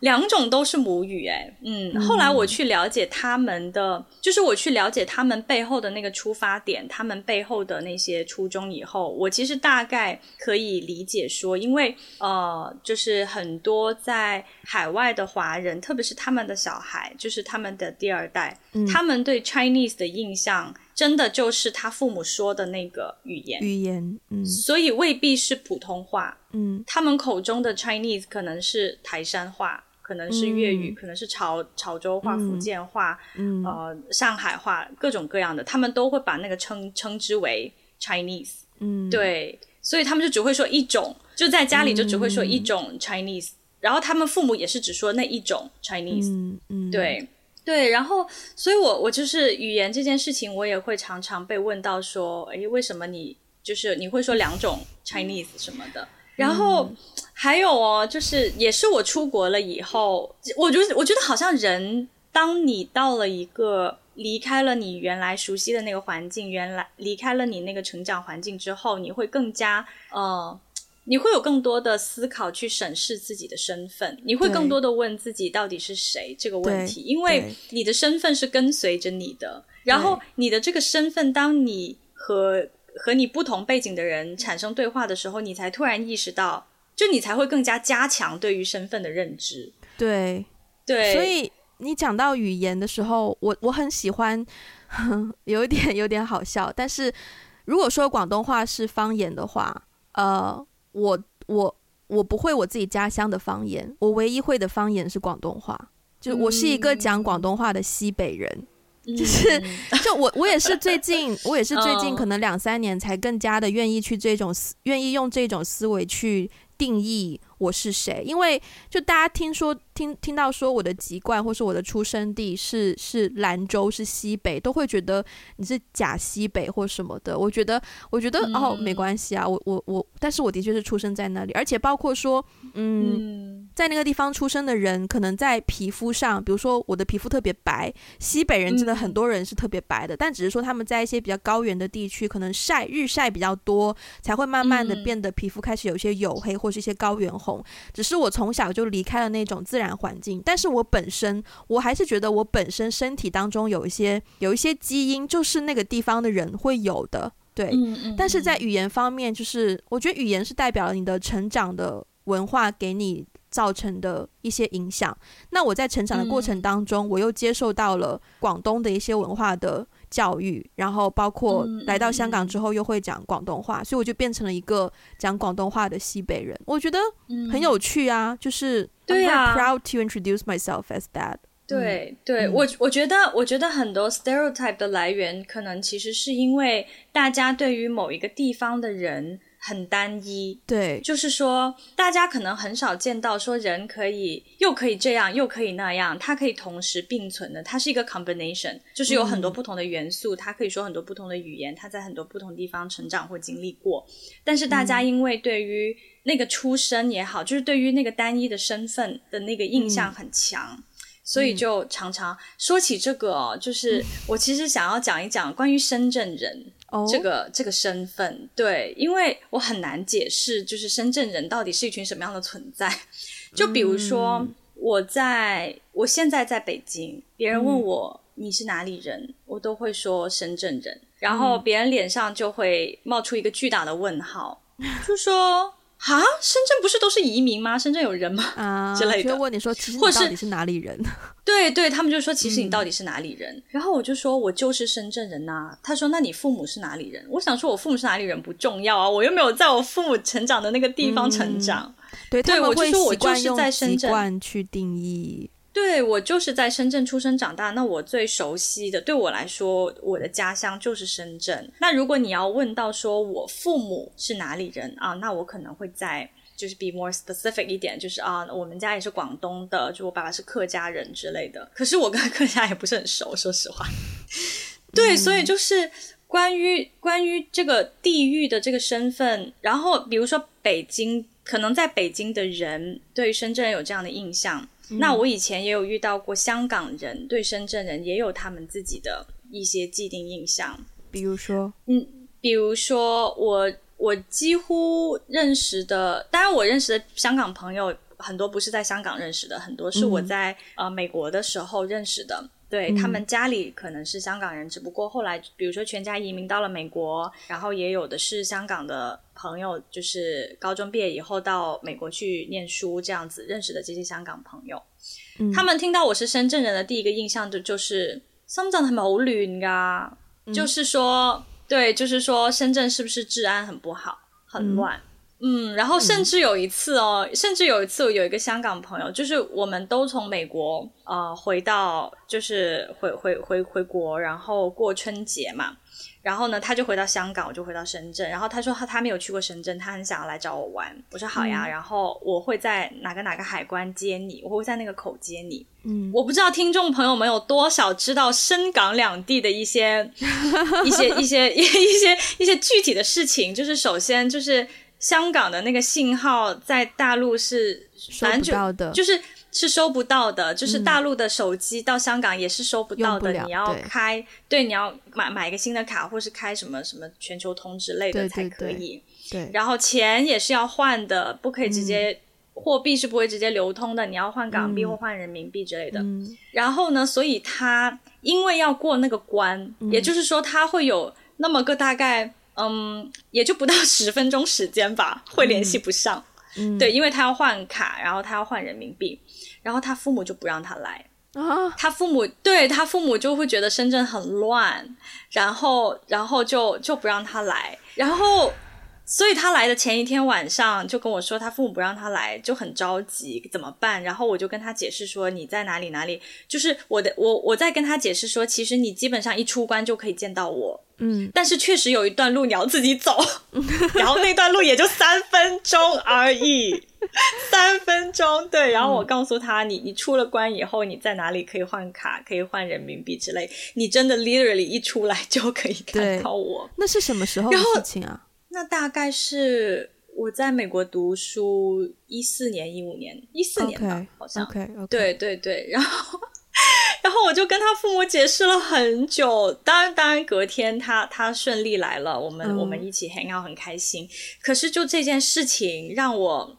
两种都是母语，哎，嗯，后来我去了解他们的，嗯、就是我去了解他们背后的那个出发点，他们背后的那些初衷以后，我其实大概可以理解说，因为呃，就是很多在海外的华人，特别是他们的小孩，就是他们的第二代，嗯、他们对 Chinese 的印象，真的就是他父母说的那个语言，语言，嗯，所以未必是普通话，嗯，他们口中的 Chinese 可能是台山话。可能是粤语，嗯、可能是潮潮州话、福建话，嗯、呃，上海话，各种各样的，他们都会把那个称称之为 Chinese。嗯，对，所以他们就只会说一种，就在家里就只会说一种 Chinese，、嗯、然后他们父母也是只说那一种 Chinese。嗯，嗯。对对，然后，所以我我就是语言这件事情，我也会常常被问到说，诶，为什么你就是你会说两种 Chinese 什么的？然后、嗯、还有哦，就是也是我出国了以后，我觉得我觉得好像人，当你到了一个离开了你原来熟悉的那个环境，原来离开了你那个成长环境之后，你会更加呃，你会有更多的思考去审视自己的身份，你会更多的问自己到底是谁这个问题，因为你的身份是跟随着你的，然后你的这个身份，当你和和你不同背景的人产生对话的时候，你才突然意识到，就你才会更加加强对于身份的认知。对，对。所以你讲到语言的时候，我我很喜欢，[LAUGHS] 有一点有点好笑。但是如果说广东话是方言的话，呃，我我我不会我自己家乡的方言，我唯一会的方言是广东话。就我是一个讲广东话的西北人。嗯 [LAUGHS] 就是，就我我也是最近，我也是最近可能两三年才更加的愿意去这种思，愿意用这种思维去定义我是谁，因为就大家听说听听到说我的籍贯或是我的出生地是是兰州是西北，都会觉得你是假西北或什么的。我觉得我觉得、嗯、哦没关系啊，我我我，但是我的确是出生在那里，而且包括说嗯，嗯。在那个地方出生的人，可能在皮肤上，比如说我的皮肤特别白，西北人真的很多人是特别白的，嗯、但只是说他们在一些比较高原的地区，可能晒日晒比较多，才会慢慢的变得皮肤开始有一些黝黑或是一些高原红。只是我从小就离开了那种自然环境，但是我本身我还是觉得我本身身体当中有一些有一些基因，就是那个地方的人会有的，对。嗯嗯嗯。但是在语言方面，就是我觉得语言是代表了你的成长的文化给你造成的一些影响。那我在成长的过程当中，我又接受到了广东的一些文化的。教育，然后包括来到香港之后又会讲广东话，嗯、所以我就变成了一个讲广东话的西北人。我觉得很有趣啊，嗯、就是对啊 I'm proud to introduce myself as that。对对，嗯、我我觉得我觉得很多 stereotype 的来源，可能其实是因为大家对于某一个地方的人。很单一，对，就是说，大家可能很少见到说人可以又可以这样，又可以那样，它可以同时并存的，它是一个 combination，就是有很多不同的元素，嗯、它可以说很多不同的语言，它在很多不同地方成长或经历过，但是大家因为对于那个出身也好，就是对于那个单一的身份的那个印象很强，嗯、所以就常常说起这个哦，就是 [LAUGHS] 我其实想要讲一讲关于深圳人。Oh? 这个这个身份，对，因为我很难解释，就是深圳人到底是一群什么样的存在。就比如说，嗯、我在我现在在北京，别人问我、嗯、你是哪里人，我都会说深圳人，然后别人脸上就会冒出一个巨大的问号，嗯、就说。啊，深圳不是都是移民吗？深圳有人吗？啊，[LAUGHS] 之类的。就问你说，其实你到底是哪里人？[LAUGHS] 对对，他们就说，其实你到底是哪里人？嗯、然后我就说，我就是深圳人呐、啊。他说，那你父母是哪里人？我想说，我父母是哪里人不重要啊，我又没有在我父母成长的那个地方成长。嗯、对，对他们会习惯用习惯去定义。对，我就是在深圳出生长大，那我最熟悉的，对我来说，我的家乡就是深圳。那如果你要问到说我父母是哪里人啊，那我可能会在就是 be more specific 一点，就是啊，我们家也是广东的，就我爸爸是客家人之类的。可是我跟 [LAUGHS] 客家也不是很熟，说实话。对，所以就是关于关于这个地域的这个身份，然后比如说北京，可能在北京的人对深圳人有这样的印象。那我以前也有遇到过香港人对深圳人也有他们自己的一些既定印象，比如说，嗯，比如说我我几乎认识的，当然我认识的香港朋友很多不是在香港认识的，很多是我在、嗯、呃美国的时候认识的。对，他们家里可能是香港人，嗯、只不过后来，比如说全家移民到了美国，然后也有的是香港的朋友，就是高中毕业以后到美国去念书这样子认识的这些香港朋友。嗯、他们听到我是深圳人的第一个印象就就是深圳系咪好乱㗎？嗯、就是说，对，就是说深圳是不是治安很不好，很乱？嗯嗯，然后甚至有一次哦，嗯、甚至有一次我有一个香港朋友，就是我们都从美国呃回到，就是回回回回国，然后过春节嘛。然后呢，他就回到香港，我就回到深圳。然后他说他他没有去过深圳，他很想要来找我玩。我说好呀，嗯、然后我会在哪个哪个海关接你，我会在那个口接你。嗯，我不知道听众朋友们有多少知道深港两地的一些一些一些 [LAUGHS] 一些一些一些具体的事情。就是首先就是。香港的那个信号在大陆是收不到的，就是是收不到的，就是大陆的手机到香港也是收不到的。你要开，对，你要买买一个新的卡，或是开什么什么全球通之类的才可以。对，然后钱也是要换的，不可以直接货币是不会直接流通的，你要换港币或换人民币之类的。然后呢，所以他因为要过那个关，也就是说他会有那么个大概。嗯，也就不到十分钟时间吧，会联系不上。嗯，对，因为他要换卡，然后他要换人民币，然后他父母就不让他来啊。他父母对他父母就会觉得深圳很乱，然后然后就就不让他来，然后所以他来的前一天晚上就跟我说，他父母不让他来，就很着急，怎么办？然后我就跟他解释说，你在哪里哪里，就是我的我我在跟他解释说，其实你基本上一出关就可以见到我。嗯，但是确实有一段路你要自己走，[LAUGHS] 然后那段路也就三分钟而已，[LAUGHS] 三分钟。对，然后我告诉他，你你出了关以后，你在哪里可以换卡，可以换人民币之类，你真的 literally 一出来就可以看到我。那是什么时候的事情啊？那大概是我在美国读书一四年、一五年、一四年吧，好像。Okay, okay. 对对对，然后。[LAUGHS] 然后我就跟他父母解释了很久，当然，当然，隔天他他顺利来了，我们、嗯、我们一起 hang out 很开心。可是就这件事情让我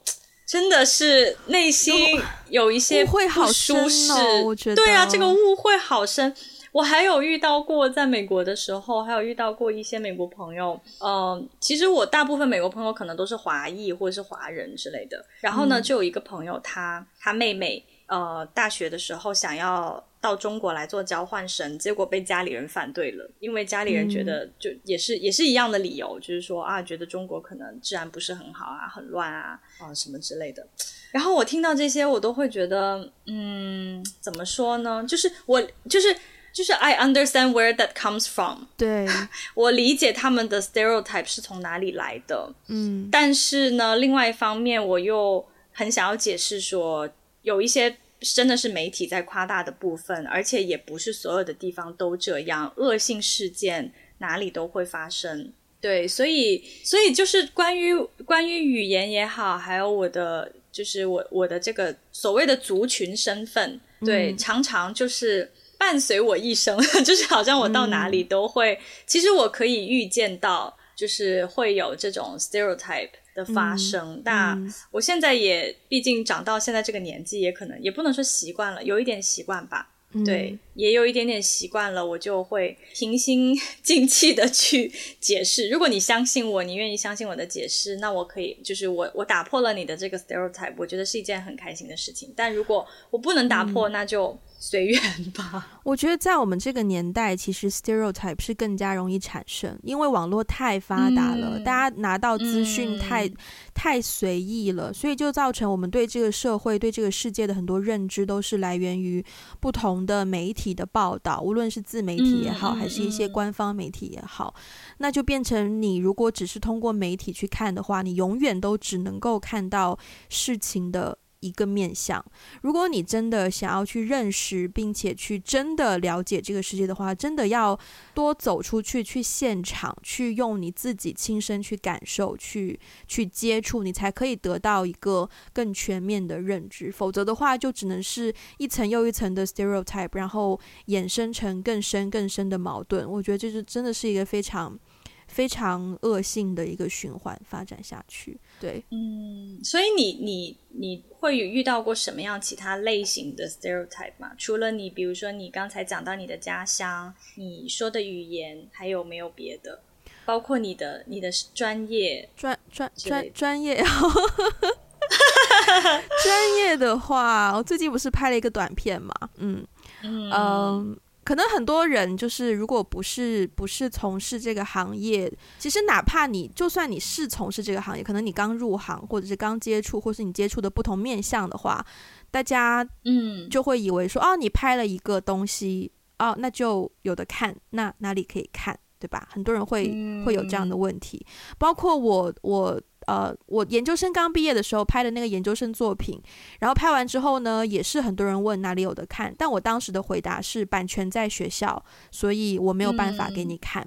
真的是内心有一些会好舒适，哦、我觉得对啊，这个误会好深。我还有遇到过在美国的时候，还有遇到过一些美国朋友。嗯、呃，其实我大部分美国朋友可能都是华裔或者是华人之类的。然后呢，嗯、就有一个朋友，他他妹妹呃大学的时候想要。到中国来做交换生，结果被家里人反对了，因为家里人觉得就也是、嗯、也是一样的理由，就是说啊，觉得中国可能治安不是很好啊，很乱啊，啊什么之类的。然后我听到这些，我都会觉得，嗯，怎么说呢？就是我就是就是 I understand where that comes from。对，[LAUGHS] 我理解他们的 stereotype 是从哪里来的。嗯，但是呢，另外一方面，我又很想要解释说，有一些。真的是媒体在夸大的部分，而且也不是所有的地方都这样，恶性事件哪里都会发生。对，所以，所以就是关于关于语言也好，还有我的就是我我的这个所谓的族群身份，对，嗯、常常就是伴随我一生，[LAUGHS] 就是好像我到哪里都会，嗯、其实我可以预见到，就是会有这种 stereotype。的发生，嗯、但我现在也毕竟长到现在这个年纪，也可能也不能说习惯了，有一点习惯吧。嗯、对，也有一点点习惯了，我就会平心 [LAUGHS] 静气的去解释。如果你相信我，你愿意相信我的解释，那我可以，就是我我打破了你的这个 stereotype，我觉得是一件很开心的事情。但如果我不能打破，嗯、那就。随缘吧。[LAUGHS] 我觉得在我们这个年代，其实 stereotype 是更加容易产生，因为网络太发达了，嗯、大家拿到资讯太、嗯、太随意了，所以就造成我们对这个社会、对这个世界的很多认知都是来源于不同的媒体的报道，无论是自媒体也好，嗯、还是一些官方媒体也好，嗯、那就变成你如果只是通过媒体去看的话，你永远都只能够看到事情的。一个面向，如果你真的想要去认识，并且去真的了解这个世界的话，真的要多走出去，去现场，去用你自己亲身去感受，去去接触，你才可以得到一个更全面的认知。否则的话，就只能是一层又一层的 stereotype，然后衍生成更深更深的矛盾。我觉得这是真的是一个非常。非常恶性的一个循环发展下去，对，嗯，所以你你你会有遇到过什么样其他类型的 stereotype 吗？除了你，比如说你刚才讲到你的家乡，你说的语言，还有没有别的？包括你的你的专业，专专专专业，[LAUGHS] 专业的话，我最近不是拍了一个短片嘛，嗯嗯。嗯可能很多人就是，如果不是不是从事这个行业，其实哪怕你就算你是从事这个行业，可能你刚入行，或者是刚接触，或是你接触的不同面向的话，大家嗯就会以为说，哦，你拍了一个东西，哦，那就有的看，那哪里可以看，对吧？很多人会会有这样的问题，包括我我。呃，我研究生刚毕业的时候拍的那个研究生作品，然后拍完之后呢，也是很多人问哪里有的看，但我当时的回答是版权在学校，所以我没有办法给你看。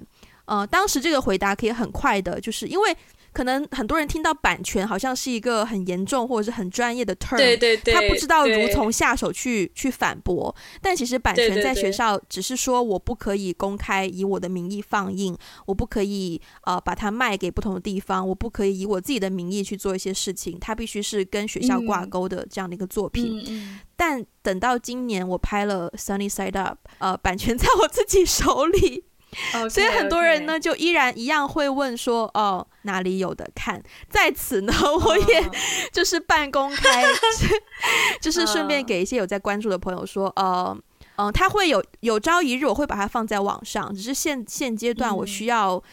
嗯、呃，当时这个回答可以很快的，就是因为。可能很多人听到版权好像是一个很严重或者是很专业的 term，对对对，他不知道如从下手去去反驳。但其实版权在学校只是说我不可以公开以我的名义放映，我不可以呃把它卖给不同的地方，我不可以以我自己的名义去做一些事情，它必须是跟学校挂钩的这样的一个作品。嗯、但等到今年我拍了 Sunny Side Up，呃，版权在我自己手里。Okay, 所以很多人呢，就依然一样会问说：“哦，哪里有的看？”在此呢，[LAUGHS] 我也就是半公开，[LAUGHS] 就是顺便给一些有在关注的朋友说：“呃，嗯、呃，他会有有朝一日我会把它放在网上，只是现现阶段我需要。”嗯，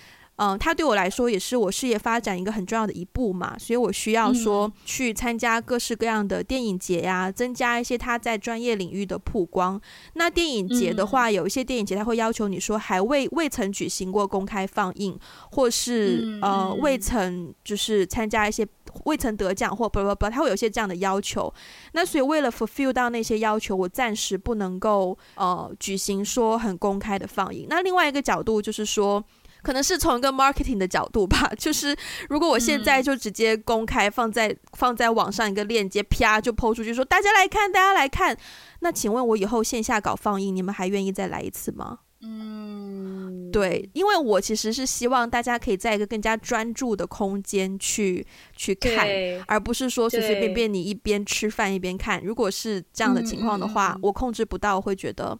它对我来说也是我事业发展一个很重要的一步嘛，所以我需要说去参加各式各样的电影节呀、啊，增加一些他在专业领域的曝光。那电影节的话，有一些电影节他会要求你说还未未曾举行过公开放映，或是呃未曾就是参加一些未曾得奖或不不不，他会有一些这样的要求。那所以为了 fulfill 到那些要求，我暂时不能够呃举行说很公开的放映。那另外一个角度就是说。可能是从一个 marketing 的角度吧，[LAUGHS] 就是如果我现在就直接公开放在、嗯、放在网上一个链接，啪就 po 出去说大家来看，大家来看，那请问我以后线下搞放映，你们还愿意再来一次吗？嗯，对，因为我其实是希望大家可以在一个更加专注的空间去去看，而不是说随随便便你一边吃饭一边看。如果是这样的情况的话，嗯、我控制不到，会觉得。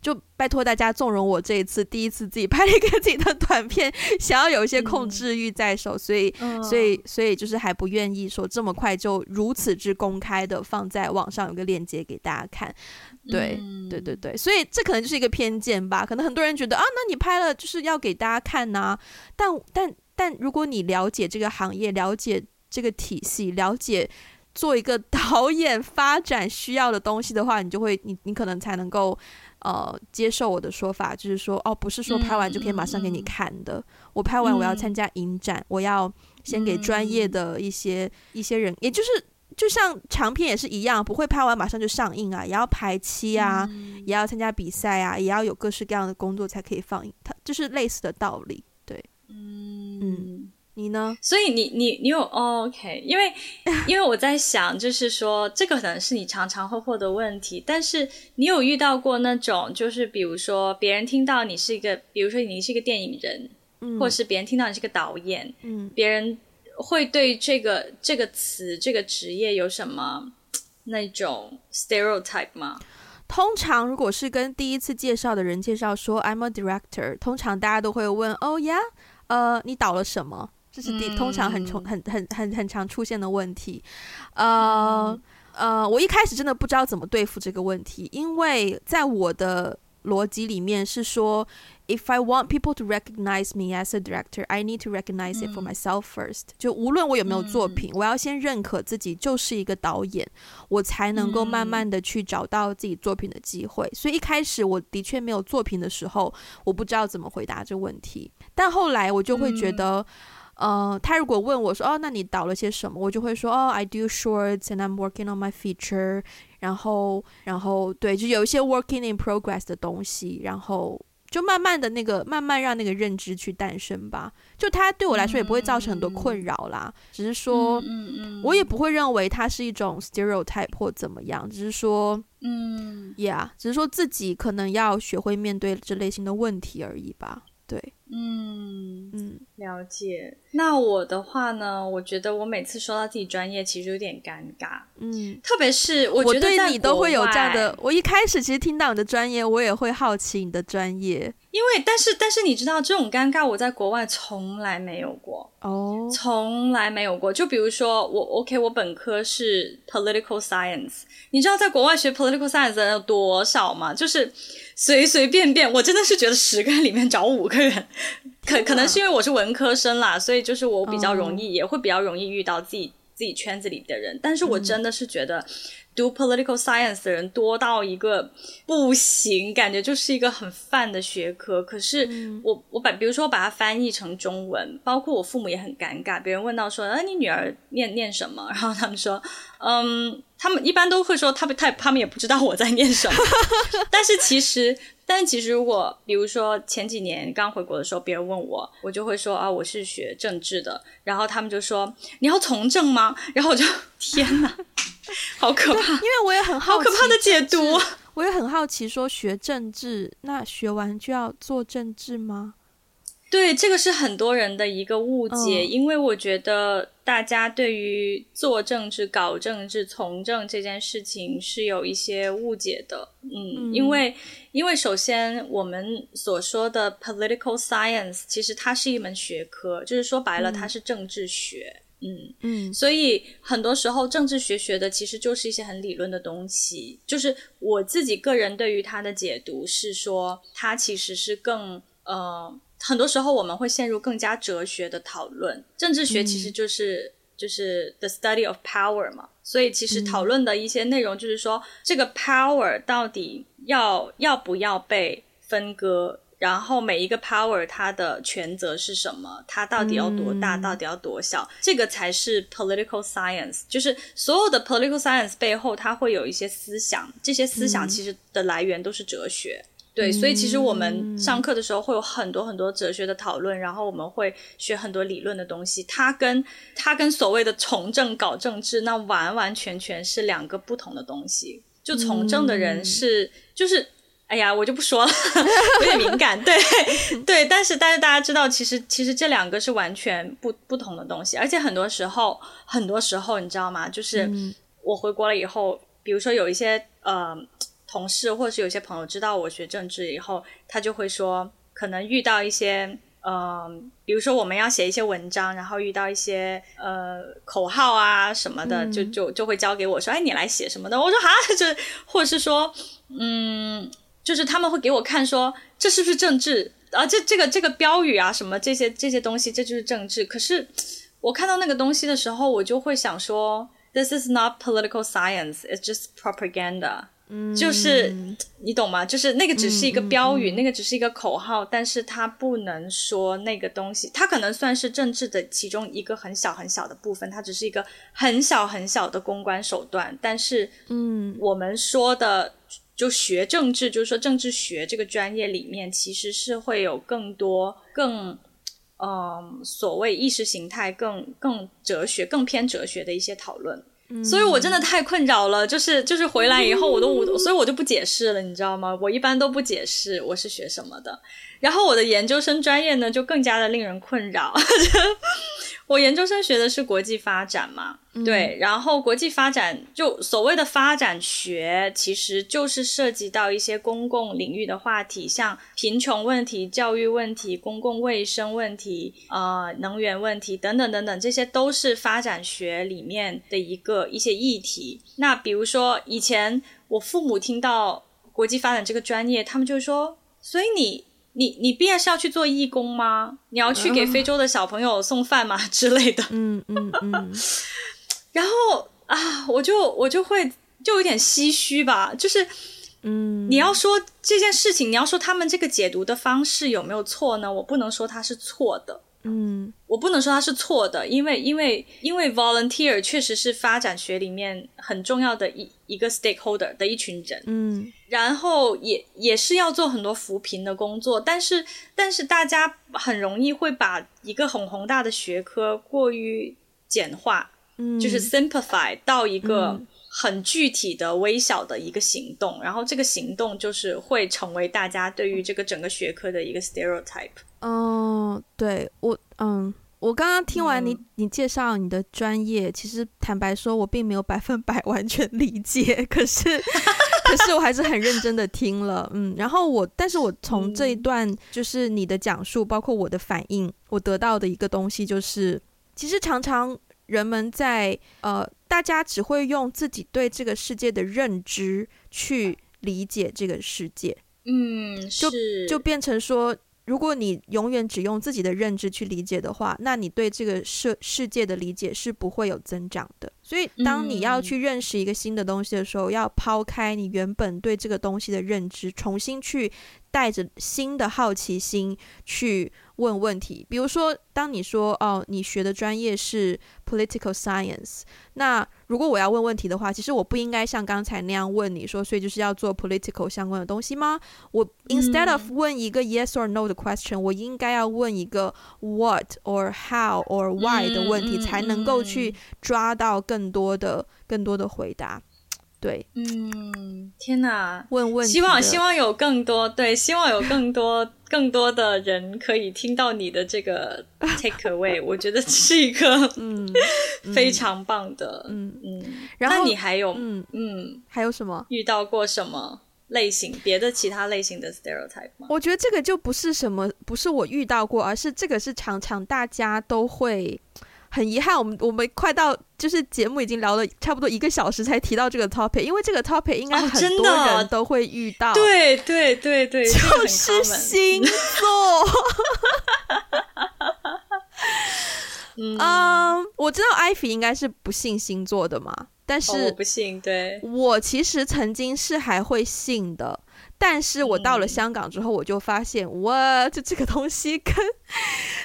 就拜托大家纵容我这一次第一次自己拍了一个自己的短片，想要有一些控制欲在手，嗯、所以、嗯、所以所以就是还不愿意说这么快就如此之公开的放在网上有个链接给大家看，对、嗯、对对对，所以这可能就是一个偏见吧，可能很多人觉得啊，那你拍了就是要给大家看呐、啊，但但但如果你了解这个行业，了解这个体系，了解做一个 [LAUGHS] 导演发展需要的东西的话，你就会你你可能才能够。呃，接受我的说法，就是说，哦，不是说拍完就可以马上给你看的。嗯、我拍完，我要参加影展，嗯、我要先给专业的一些、嗯、一些人，也就是就像长片也是一样，不会拍完马上就上映啊，也要排期啊，嗯、也要参加比赛啊，也要有各式各样的工作才可以放映。它就是类似的道理，对，嗯。嗯你呢？所以你你你有、哦、OK，因为 [LAUGHS] 因为我在想，就是说这个可能是你常常会获得问题，但是你有遇到过那种，就是比如说别人听到你是一个，比如说你是一个电影人，嗯，或者是别人听到你是个导演，嗯，别人会对这个这个词这个职业有什么那种 stereotype 吗？通常如果是跟第一次介绍的人介绍说 I'm a director，通常大家都会问哦呀，呃，你导了什么？这是第通常很重很很很很常出现的问题，呃呃，我一开始真的不知道怎么对付这个问题，因为在我的逻辑里面是说，if I want people to recognize me as a director, I need to recognize it for myself first。就无论我有没有作品，我要先认可自己就是一个导演，我才能够慢慢的去找到自己作品的机会。所以一开始我的确没有作品的时候，我不知道怎么回答这个问题，但后来我就会觉得。呃，他如果问我说，哦，那你导了些什么？我就会说，哦，I do shorts and I'm working on my feature。然后，然后，对，就有一些 working in progress 的东西，然后就慢慢的那个，慢慢让那个认知去诞生吧。就他对我来说也不会造成很多困扰啦，嗯、只是说，嗯嗯，我也不会认为它是一种 stereotype 或怎么样，只是说，嗯，yeah，只是说自己可能要学会面对这类型的问题而已吧。对，嗯嗯，了解。那我的话呢？我觉得我每次说到自己专业，其实有点尴尬。嗯，特别是我觉得我对你都会有这样的。我一开始其实听到你的专业，我也会好奇你的专业。因为，但是，但是你知道，这种尴尬我在国外从来没有过哦，从来没有过。就比如说我，OK，我本科是 Political Science，你知道在国外学 Political Science 的人有多少吗？就是。随随便便，我真的是觉得十个人里面找五个人，[LAUGHS] 可可能是因为我是文科生啦，所以就是我比较容易，哦、也会比较容易遇到自己自己圈子里的人。但是我真的是觉得读 political science 的人多到一个不行，感觉就是一个很泛的学科。可是我我把比如说我把它翻译成中文，包括我父母也很尴尬。别人问到说：“啊，你女儿念念什么？”然后他们说：“嗯。”他们一般都会说，他们他他们也不知道我在念什么。[LAUGHS] 但是其实，但其实如果比如说前几年刚回国的时候，别人问我，我就会说啊，我是学政治的。然后他们就说，你要从政吗？然后我就 [LAUGHS] 天哪，好可怕！因为我也很好，好可怕的解读。我也很好奇，说学政治，那学完就要做政治吗？对，这个是很多人的一个误解，嗯、因为我觉得大家对于做政治、搞政治、从政这件事情是有一些误解的。嗯，嗯因为因为首先我们所说的 political science 其实它是一门学科，就是说白了它是政治学。嗯嗯，所以很多时候政治学学的其实就是一些很理论的东西。就是我自己个人对于它的解读是说，它其实是更呃。很多时候我们会陷入更加哲学的讨论。政治学其实就是、嗯、就是 the study of power 嘛，所以其实讨论的一些内容就是说，嗯、这个 power 到底要要不要被分割。然后每一个 power 它的权责是什么？它到底要多大？嗯、到底要多小？这个才是 political science。就是所有的 political science 背后，它会有一些思想，这些思想其实的来源都是哲学。嗯、对，所以其实我们上课的时候会有很多很多哲学的讨论，然后我们会学很多理论的东西。它跟它跟所谓的从政搞政治，那完完全全是两个不同的东西。就从政的人是、嗯、就是。哎呀，我就不说了，[LAUGHS] 有点敏感。对 [LAUGHS] 对，但是但是大家知道，其实其实这两个是完全不不同的东西，而且很多时候很多时候你知道吗？就是我回国了以后，嗯、比如说有一些呃同事或者是有些朋友知道我学政治以后，他就会说，可能遇到一些呃，比如说我们要写一些文章，然后遇到一些呃口号啊什么的，嗯、就就就会交给我说，哎，你来写什么的？我说哈，这或者是说嗯。就是他们会给我看说，这是不是政治啊？这这个这个标语啊，什么这些这些东西，这就是政治。可是我看到那个东西的时候，我就会想说，This is not political science, it's just propaganda。嗯，就是你懂吗？就是那个只是一个标语，那个只是一个口号，但是它不能说那个东西，它可能算是政治的其中一个很小很小的部分，它只是一个很小很小的公关手段。但是，嗯，我们说的。就学政治，就是说政治学这个专业里面，其实是会有更多更，嗯，所谓意识形态更更哲学、更偏哲学的一些讨论。嗯，所以我真的太困扰了，就是就是回来以后我都，无，所以我就不解释了，你知道吗？我一般都不解释我是学什么的。然后我的研究生专业呢，就更加的令人困扰。[LAUGHS] 我研究生学的是国际发展嘛，嗯、对，然后国际发展就所谓的发展学，其实就是涉及到一些公共领域的话题，像贫穷问题、教育问题、公共卫生问题、呃，能源问题等等等等，这些都是发展学里面的一个一些议题。那比如说以前我父母听到国际发展这个专业，他们就说，所以你。你你毕业是要去做义工吗？你要去给非洲的小朋友送饭吗？嗯、[LAUGHS] 之类的。嗯嗯嗯。嗯 [LAUGHS] 然后啊，我就我就会就有点唏嘘吧，就是，嗯，你要说这件事情，你要说他们这个解读的方式有没有错呢？我不能说它是错的。嗯，我不能说它是错的，因为因为因为 volunteer 确实是发展学里面很重要的一一个 stakeholder 的一群人，嗯，然后也也是要做很多扶贫的工作，但是但是大家很容易会把一个很宏大的学科过于简化，嗯，就是 simplify 到一个很具体的微小的一个行动，然后这个行动就是会成为大家对于这个整个学科的一个 stereotype。哦，对我，嗯，我刚刚听完你，嗯、你介绍你的专业，其实坦白说，我并没有百分百 [LAUGHS] 完全理解，可是，可是我还是很认真的听了，嗯，然后我，但是我从这一段就是你的讲述，包括我的反应，我得到的一个东西就是，其实常常人们在呃，大家只会用自己对这个世界的认知去理解这个世界，嗯，就就变成说。如果你永远只用自己的认知去理解的话，那你对这个世世界的理解是不会有增长的。所以，当你要去认识一个新的东西的时候，嗯、要抛开你原本对这个东西的认知，重新去带着新的好奇心去问问题。比如说，当你说哦，你学的专业是 political science，那如果我要问问题的话，其实我不应该像刚才那样问你说，所以就是要做 political 相关的东西吗？我 instead of 问一个 yes or no 的 question，我应该要问一个 what or how or why 的问题，才能够去抓到更多的、更多的回答。对，嗯，天哪，问问，希望希望有更多，对，希望有更多 [LAUGHS] 更多的人可以听到你的这个 take away，[LAUGHS] 我觉得是一个嗯非常棒的，嗯嗯。然后你还有嗯嗯还有什么遇到过什么类型别的其他类型的 stereotype 吗？我觉得这个就不是什么，不是我遇到过，而是这个是常常大家都会。很遗憾我们我们快到就是节目已经聊了差不多一个小时才提到这个 topic 因为这个 topic 应该很多人都会遇到。对对对对就是星座。[LAUGHS] 嗯。我知道 ivy 应该是不信星座的嘛但是我不信对。我其实曾经是还会信的。但是我到了香港之后，我就发现，哇，就这个东西跟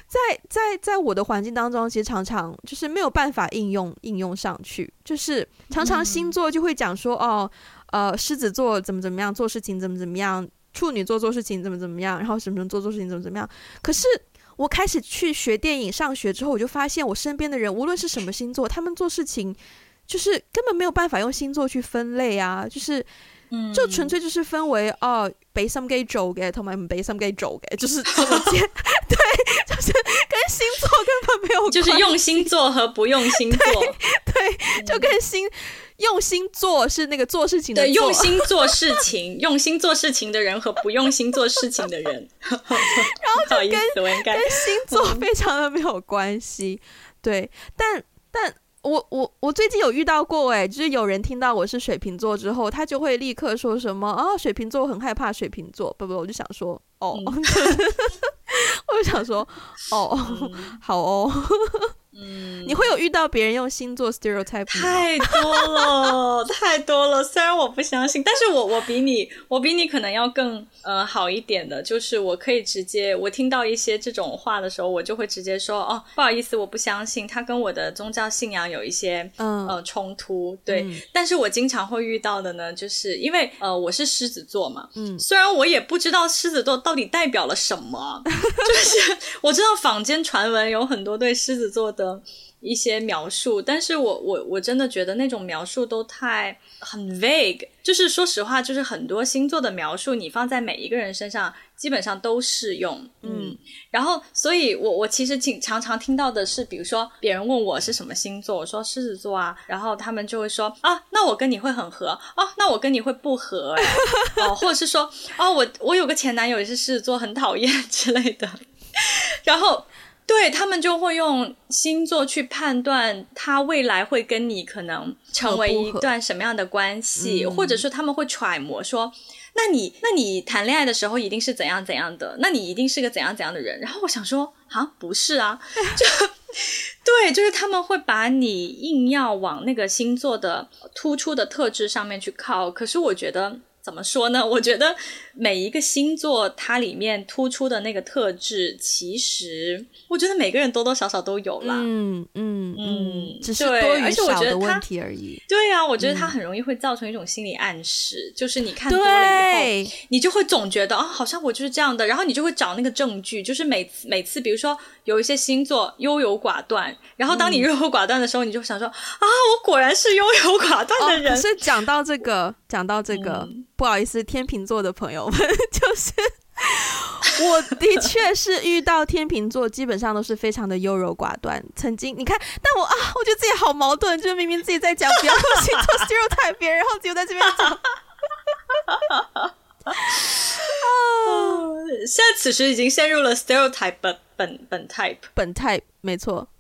在在在我的环境当中，其实常常就是没有办法应用应用上去，就是常常星座就会讲说，哦，呃，狮子座怎么怎么样，做事情怎么怎么样，处女座做事情怎么怎么样，然后什么什么做做事情怎么怎么样。可是我开始去学电影上学之后，我就发现我身边的人，无论是什么星座，他们做事情就是根本没有办法用星座去分类啊，就是。就纯粹就是分为哦，俾心机做嘅，同埋唔俾心机做嘅，就是这么简，[LAUGHS] 对，就是跟星座根本没有就是用心做和不用心做，对，对，就跟心用心做是那个做事情的用心做 [LAUGHS] 事情，用心做事情的人和不用心做事情的人，[LAUGHS] 然后就跟跟星座非常的没有关系，对，但但。我我我最近有遇到过哎，就是有人听到我是水瓶座之后，他就会立刻说什么啊，水瓶座很害怕水瓶座，不不，我就想说哦，嗯、我就想说哦，[LAUGHS] 嗯、[LAUGHS] 好哦。嗯，你会有遇到别人用星座 stereotype 太多了，[LAUGHS] 太多了。虽然我不相信，但是我我比你，我比你可能要更呃好一点的，就是我可以直接，我听到一些这种话的时候，我就会直接说哦，不好意思，我不相信，他跟我的宗教信仰有一些嗯呃冲突。对，嗯，但是我经常会遇到的呢，就是因为呃我是狮子座嘛，嗯，虽然我也不知道狮子座到底代表了什么，[LAUGHS] 就是我知道坊间传闻有很多对狮子座的。一些描述，但是我我我真的觉得那种描述都太很 vague，就是说实话，就是很多星座的描述，你放在每一个人身上，基本上都适用，嗯，然后，所以我我其实经常常听到的是，比如说别人问我是什么星座，我说狮子座啊，然后他们就会说啊，那我跟你会很合，哦，那我跟你会不合，[LAUGHS] 哦，或者是说，哦，我我有个前男友也是狮子座，很讨厌 [LAUGHS] 之类的，[LAUGHS] 然后。对，他们就会用星座去判断他未来会跟你可能成为一段什么样的关系，或者说他们会揣摩说，那你那你谈恋爱的时候一定是怎样怎样的，那你一定是个怎样怎样的人。然后我想说，啊，不是啊，就 [LAUGHS] 对，就是他们会把你硬要往那个星座的突出的特质上面去靠，可是我觉得。怎么说呢？我觉得每一个星座它里面突出的那个特质，其实我觉得每个人多多少少都有啦。嗯嗯嗯，只是多与少的问题而已。对啊，我觉得它很容易会造成一种心理暗示，嗯、就是你看多了以后，你就会总觉得啊，好像我就是这样的，然后你就会找那个证据，就是每次每次，比如说有一些星座优柔寡断，然后当你优柔寡断的时候，嗯、你就想说啊，我果然是优柔寡断的人。哦、可是讲到这个，讲到这个。嗯不好意思，天秤座的朋友们，就是 [LAUGHS] 我的确是遇到天秤座，基本上都是非常的优柔寡断。曾经你看，但我啊，我觉得自己好矛盾，就是明明自己在讲不要用星座 stereotype 别人，然后就在这边讲。啊，[LAUGHS] 现在此时已经陷入了 stereotype 本本本 type 本 type，没错。[LAUGHS]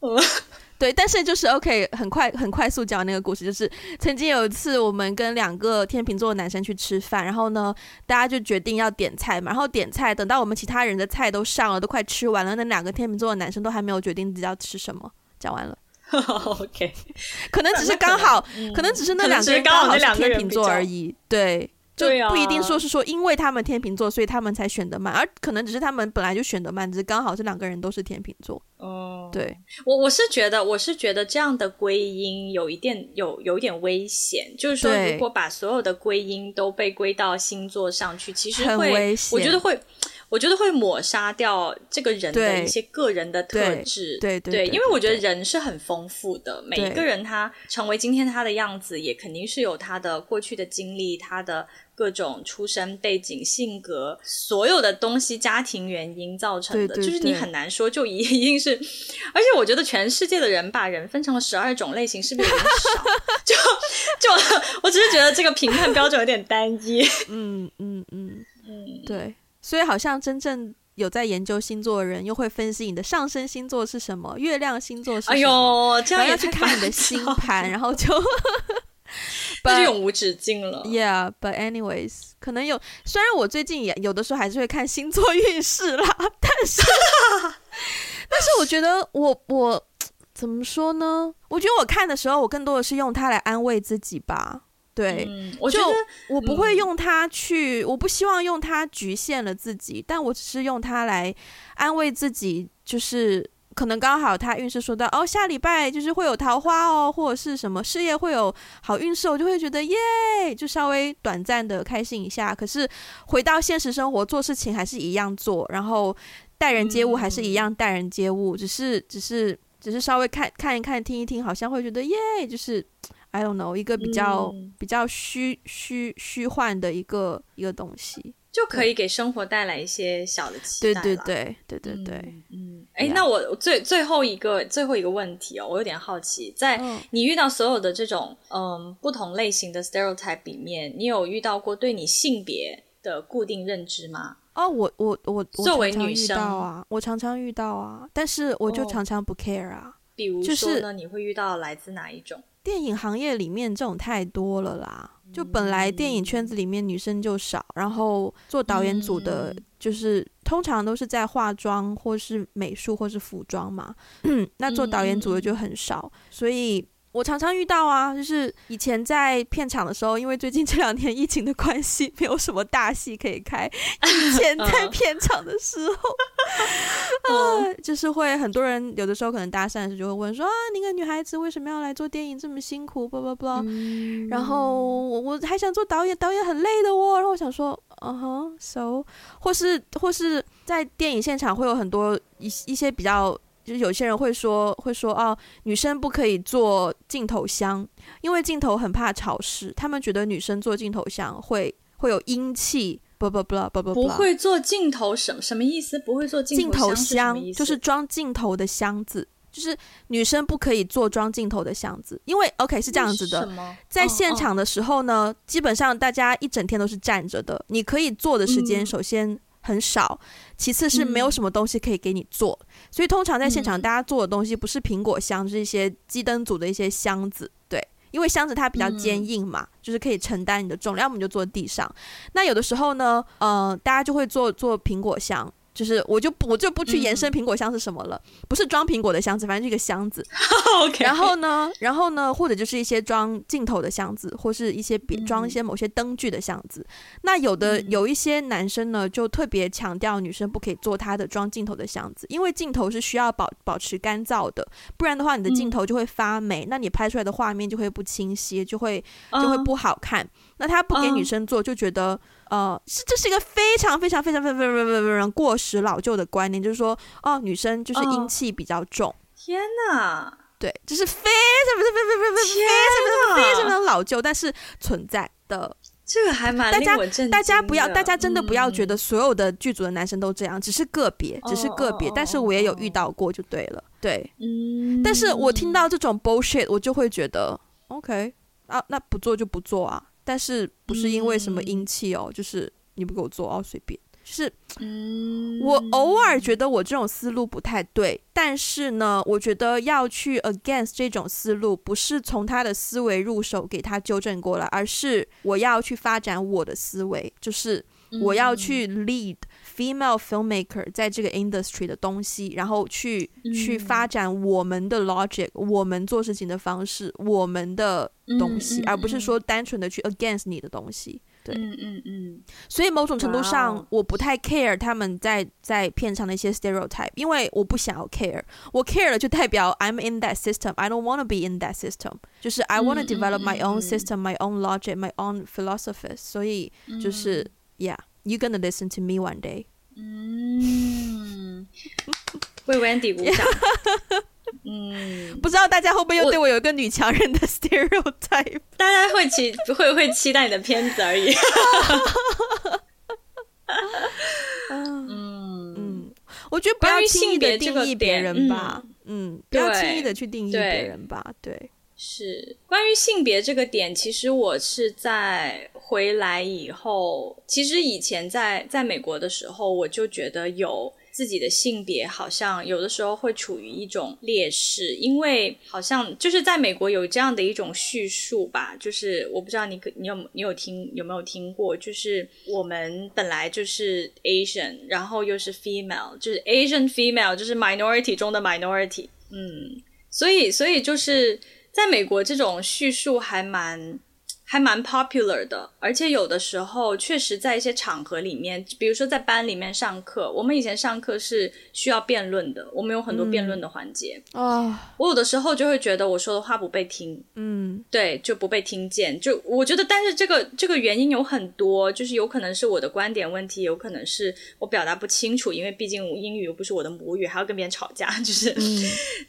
对，但是就是 OK，很快很快速讲那个故事，就是曾经有一次我们跟两个天秤座的男生去吃饭，然后呢，大家就决定要点菜嘛，然后点菜，等到我们其他人的菜都上了，都快吃完了，那两个天秤座的男生都还没有决定自己要吃什么。讲完了，[LAUGHS] OK，可能只是刚好，可能，只是那两个人刚好是天秤座而已，对。就不一定说是说，因为他们天秤座，所以他们才选得慢，而可能只是他们本来就选得慢，只是刚好这两个人都是天秤座。哦，对，我我是觉得，我是觉得这样的归因有一点有有一点危险，就是说，如果把所有的归因都被归到星座上去，其实会，很危险，我觉得会。我觉得会抹杀掉这个人的一些个人的特质，对，对，因为我觉得人是很丰富的，每一个人他成为今天他的样子，也肯定是有他的过去的经历，他的各种出身背景、性格，所有的东西、家庭原因造成的，对对对，就是你很难说就一一定是。而且我觉得全世界的人把人分成了十二种类型，是不是有点少？[LAUGHS] 就就我只是觉得这个评判标准有点单一。[LAUGHS] 嗯嗯嗯嗯，对。所以，好像真正有在研究星座的人，又会分析你的上升星座是什么，月亮星座是什么，哎呦，这样要去看你的星盘，然后就，[LAUGHS] 那就永无止境了。Yeah, but anyways，可能有。虽然我最近也有的时候还是会看星座运势啦，但是，[LAUGHS] 但是我觉得我我怎么说呢？我觉得我看的时候，我更多的是用它来安慰自己吧。对，嗯、我觉得我不会用它去，嗯、我不希望用它局限了自己，但我只是用它来安慰自己，就是可能刚好他运势说到哦，下礼拜就是会有桃花哦，或者是什么事业会有好运势，我就会觉得耶，就稍微短暂的开心一下。可是回到现实生活，做事情还是一样做，然后待人接物还是一样待人接物，嗯、只是只是只是稍微看看一看听一听，好像会觉得耶，就是。I don't know，一个比较、嗯、比较虚虚虚幻的一个一个东西，就可以给生活带来一些小的期待。对对对对对对，嗯，哎、嗯，那我最最后一个最后一个问题哦，我有点好奇，在你遇到所有的这种嗯不同类型的 stereotype 里面，你有遇到过对你性别的固定认知吗？哦，我我我作为女生啊，我常常遇到啊，但是我就常常不 care 啊。哦、比如说呢，你会遇到来自哪一种？电影行业里面这种太多了啦，就本来电影圈子里面女生就少，然后做导演组的，就是通常都是在化妆或是美术或是服装嘛，[CLEARS THROAT] 那做导演组的就很少，所以。我常常遇到啊，就是以前在片场的时候，因为最近这两天疫情的关系，没有什么大戏可以开。以前在片场的时候，啊，[LAUGHS] 就是会很多人有的时候可能搭讪的时候就会问说啊，你个女孩子为什么要来做电影这么辛苦？不不不，然后我我还想做导演，导演很累的哦。然后我想说，嗯哼，so，或是或是在电影现场会有很多一一些比较。就是有些人会说，会说哦，女生不可以做镜头箱，因为镜头很怕潮湿。他们觉得女生做镜头箱会会有阴气，不不不不不不会做镜头什么什么意思？不会做镜头香是就是装镜头的箱子，就是女生不可以做装镜头的箱子，因为 OK 是这样子的，在现场的时候呢，基本上大家一整天都是站着的，你可以坐的时间首先。嗯很少，其次是没有什么东西可以给你做，嗯、所以通常在现场大家做的东西不是苹果箱，就是一些机灯组的一些箱子，对，因为箱子它比较坚硬嘛，嗯、就是可以承担你的重量，我们就坐地上。那有的时候呢，呃，大家就会做做苹果箱。就是我就不我就不去延伸苹果箱是什么了，嗯、不是装苹果的箱子，反正是一个箱子。[LAUGHS] Okay. 然后呢，然后呢，或者就是一些装镜头的箱子，或是一些别装一些某些灯具的箱子。嗯、那有的有一些男生呢，就特别强调女生不可以做他的装镜头的箱子，因为镜头是需要保保持干燥的，不然的话你的镜头就会发霉，嗯、那你拍出来的画面就会不清晰，就会就会不好看。嗯、那他不给女生做，就觉得。呃，是这是一个非常非常非常非常非常非常非常过时老旧的观念，就是说，哦，女生就是阴气比较重。天哪，对，就是非常非常非常非常非常非常非常老旧，但是存在的。这个还蛮。大家大家不要，大家真的不要觉得所有的剧组的男生都这样，只是个别，只是个别。但是我也有遇到过，就对了，对，嗯。但是我听到这种 bullshit，我就会觉得，OK，啊，那不做就不做啊。但是不是因为什么阴气哦，嗯、就是你不给我做哦，随便。就是，嗯，我偶尔觉得我这种思路不太对，但是呢，我觉得要去 against 这种思路，不是从他的思维入手给他纠正过来，而是我要去发展我的思维，就是我要去 lead。Female filmmaker 在这个 industry 的东西，然后去、嗯、去发展我们的 logic，我们做事情的方式，我们的东西，嗯嗯、而不是说单纯的去 against 你的东西。对，嗯嗯嗯。嗯，所以某种程度上，我不太 care 他们在在片场的一些 stereotype，因为我不想要 care。我 care 了就代表 I'm in that system，I don't want to be in that system。就是 I want to develop my own system，my own logic，my own philosophy。所以就是、嗯、，yeah。 You gonna listen to me one day？嗯，[LAUGHS] 为 Wendy 鼓掌。[LAUGHS] 嗯，不知道大家会不会又对我有一个女强人的 [LAUGHS] stereotype？大家会期会会期待你的片子而已。嗯嗯，我觉得不要轻易的定义别人吧。嗯，不要轻易的去定义别人吧。对。是关于性别这个点，其实我是在回来以后，其实以前在在美国的时候，我就觉得有自己的性别，好像有的时候会处于一种劣势，因为好像就是在美国有这样的一种叙述吧，就是我不知道你可你有你有听有没有听过，就是我们本来就是 Asian，然后又是 female，就是 Asian female，就是 minority 中的 minority，嗯。所以，所以就是在美国，这种叙述还蛮。还蛮 popular 的，而且有的时候确实在一些场合里面，比如说在班里面上课，我们以前上课是需要辩论的，我们有很多辩论的环节。哦、嗯，我有的时候就会觉得我说的话不被听，嗯，对，就不被听见。就我觉得，但是这个这个原因有很多，就是有可能是我的观点问题，有可能是我表达不清楚，因为毕竟英语又不是我的母语，还要跟别人吵架，就是、嗯、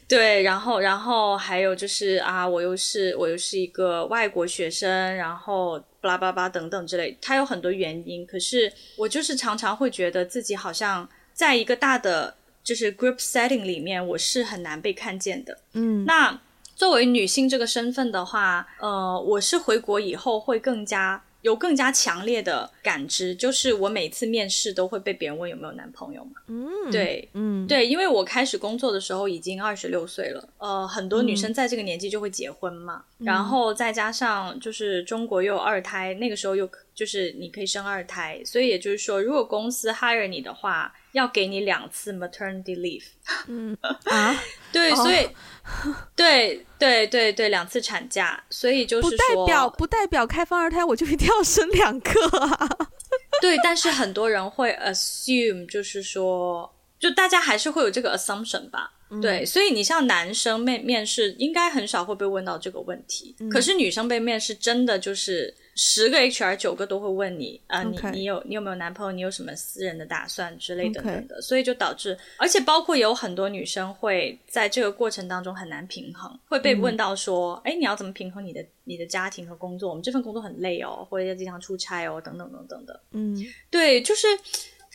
对。然后，然后还有就是啊，我又是我又是一个外国学生。然后巴拉巴拉等等之类，它有很多原因。可是我就是常常会觉得自己好像在一个大的就是 group setting 里面，我是很难被看见的。嗯，那作为女性这个身份的话，呃，我是回国以后会更加。有更加强烈的感知，就是我每次面试都会被别人问有没有男朋友嘛。嗯，对，嗯，对，因为我开始工作的时候已经二十六岁了，呃，很多女生在这个年纪就会结婚嘛，嗯，然后再加上就是中国又有二胎，那个时候又就是你可以生二胎，所以也就是说，如果公司 hire 你的话，要给你两次 maternity leave。嗯 [LAUGHS] 啊，对，所以，哦、对对对对，两次产假，所以就是说，不代表不代表开放二胎我就一定要生两个啊。[LAUGHS] 对，但是很多人会 assume，就是说，就大家还是会有这个 assumption 吧。嗯、对，所以你像男生面面试，应该很少会被问到这个问题。嗯、可是女生被面试，真的就是。十个 HR 九个都会问你啊.你你有你有没有男朋友？你有什么私人的打算之类等等的.所以就导致，而且包括有很多女生会在这个过程当中很难平衡，会被问到说，哎、嗯，你要怎么平衡你的你的家庭和工作？我们这份工作很累哦，或者要经常出差哦，等等等等的。嗯，对，就是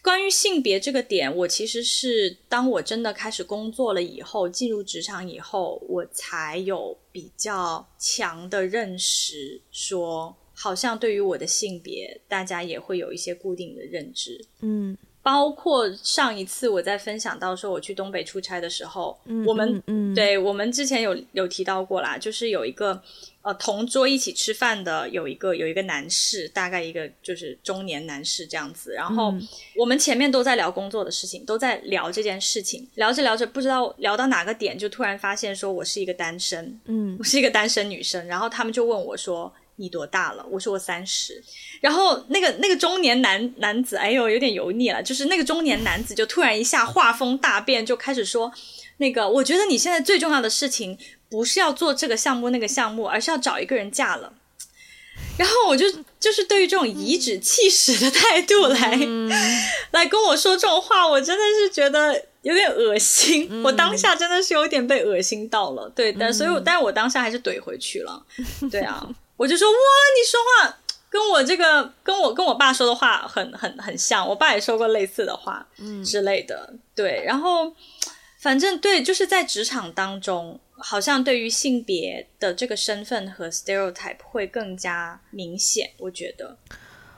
关于性别这个点，我其实是当我真的开始工作了以后，进入职场以后，我才有比较强的认识说。好像对于我的性别，大家也会有一些固定的认知，嗯，包括上一次我在分享到说我去东北出差的时候，嗯，我们，嗯，对，我们之前有有提到过啦，就是有一个呃同桌一起吃饭的有一个有一个男士，大概一个就是中年男士这样子，然后我们前面都在聊工作的事情，都在聊这件事情，聊着聊着不知道聊到哪个点，就突然发现说我是一个单身，嗯，我是一个单身女生，然后他们就问我说。你多大了？我说我三十，然后那个那个中年男男子，哎呦，有点油腻了。就是那个中年男子就突然一下画风大变，就开始说，那个我觉得你现在最重要的事情不是要做这个项目那个项目，而是要找一个人嫁了。然后我就就是对于这种颐指气使的态度来、嗯、[LAUGHS] 来跟我说这种话，我真的是觉得有点恶心。嗯、我当下真的是有点被恶心到了，对，但所以我，但是我当下还是怼回去了，对啊。我就说哇，你说话跟我这个跟我跟我爸说的话很很很像，我爸也说过类似的话，嗯之类的，嗯，对。然后反正对，就是在职场当中，好像对于性别的这个身份和 stereotype 会更加明显，我觉得。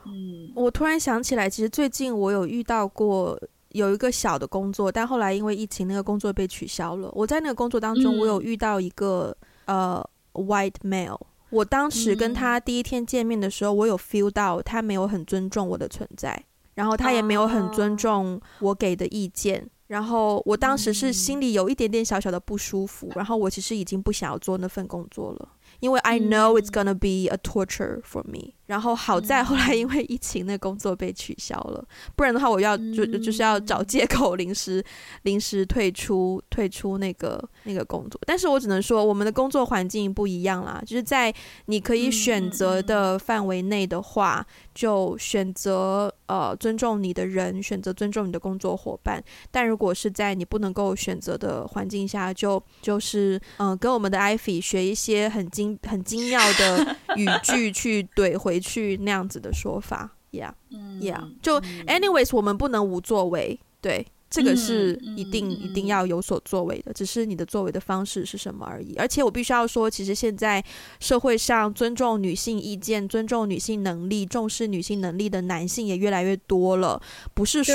嗯，我突然想起来，其实最近我有遇到过有一个小的工作，但后来因为疫情，那个工作被取消了。我在那个工作当中，我有遇到一个、嗯、呃 white male。我当时跟他第一天见面的时候，我有 feel 到他没有很尊重我的存在，然后他也没有很尊重我给的意见，然后我当时是心里有一点点小小的不舒服，然后我其实已经不想要做那份工作了，因为 I know it's gonna be a torture for me。然后好在后来因为疫情，那工作被取消了，不然的话我要就就是要找借口临时 [LAUGHS] 临时退出退出那个那个工作。但是我只能说，我们的工作环境不一样啦，就是在你可以选择的范围内的话，就选择呃尊重你的人，选择尊重你的工作伙伴。但如果是在你不能够选择的环境下，就就是嗯、呃、跟我们的 Ivy 学一些很精很精妙的语句去怼回。回去那样子的说法，Yeah，Yeah，就 anyways，我们不能无作为，对，这个是一定一定要有所作为的，只是你的作为的方式是什么而已。而且我必须要说，其实现在社会上尊重女性意见、尊重女性能力、重视女性能力的男性也越来越多了，不是说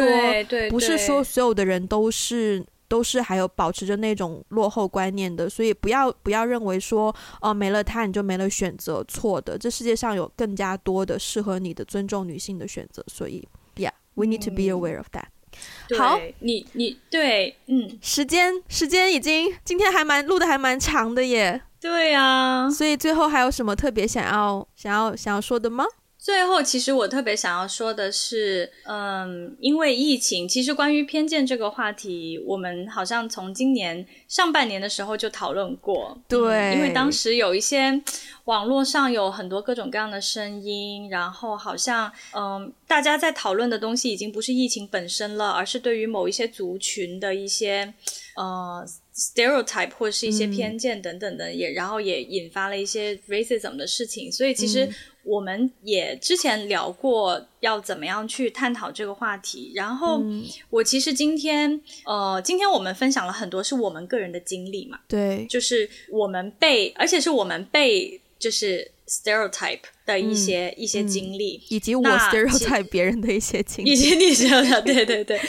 不是说所有的人都是。都是还有保持着那种落后观念的，所以不要不要认为说哦，没了他你就没了选择，错的。这世界上有更加多的适合你的尊重女性的选择，所以，Yeah，we need to be aware of that。好，你你对，嗯，时间时间已经今天还蛮录的还蛮长的耶。对啊，所以最后还有什么特别想要想要想要说的吗？最后，其实我特别想要说的是，嗯，因为疫情，其实关于偏见这个话题，我们好像从今年上半年的时候就讨论过。对，嗯，因为当时有一些网络上有很多各种各样的声音，然后好像，嗯，大家在讨论的东西已经不是疫情本身了，而是对于某一些族群的一些，呃，stereotype 或是一些偏见等等的，嗯，也然后也引发了一些 racism 的事情，所以其实。嗯我们也之前聊过要怎么样去探讨这个话题，然后我其实今天，呃，今天我们分享了很多是我们个人的经历嘛，对，就是我们被，而且是我们被就是 stereotype 的一些、嗯、一些经历，以及我 stereotype 别人的一些经历，以及你 stereotype 对对对。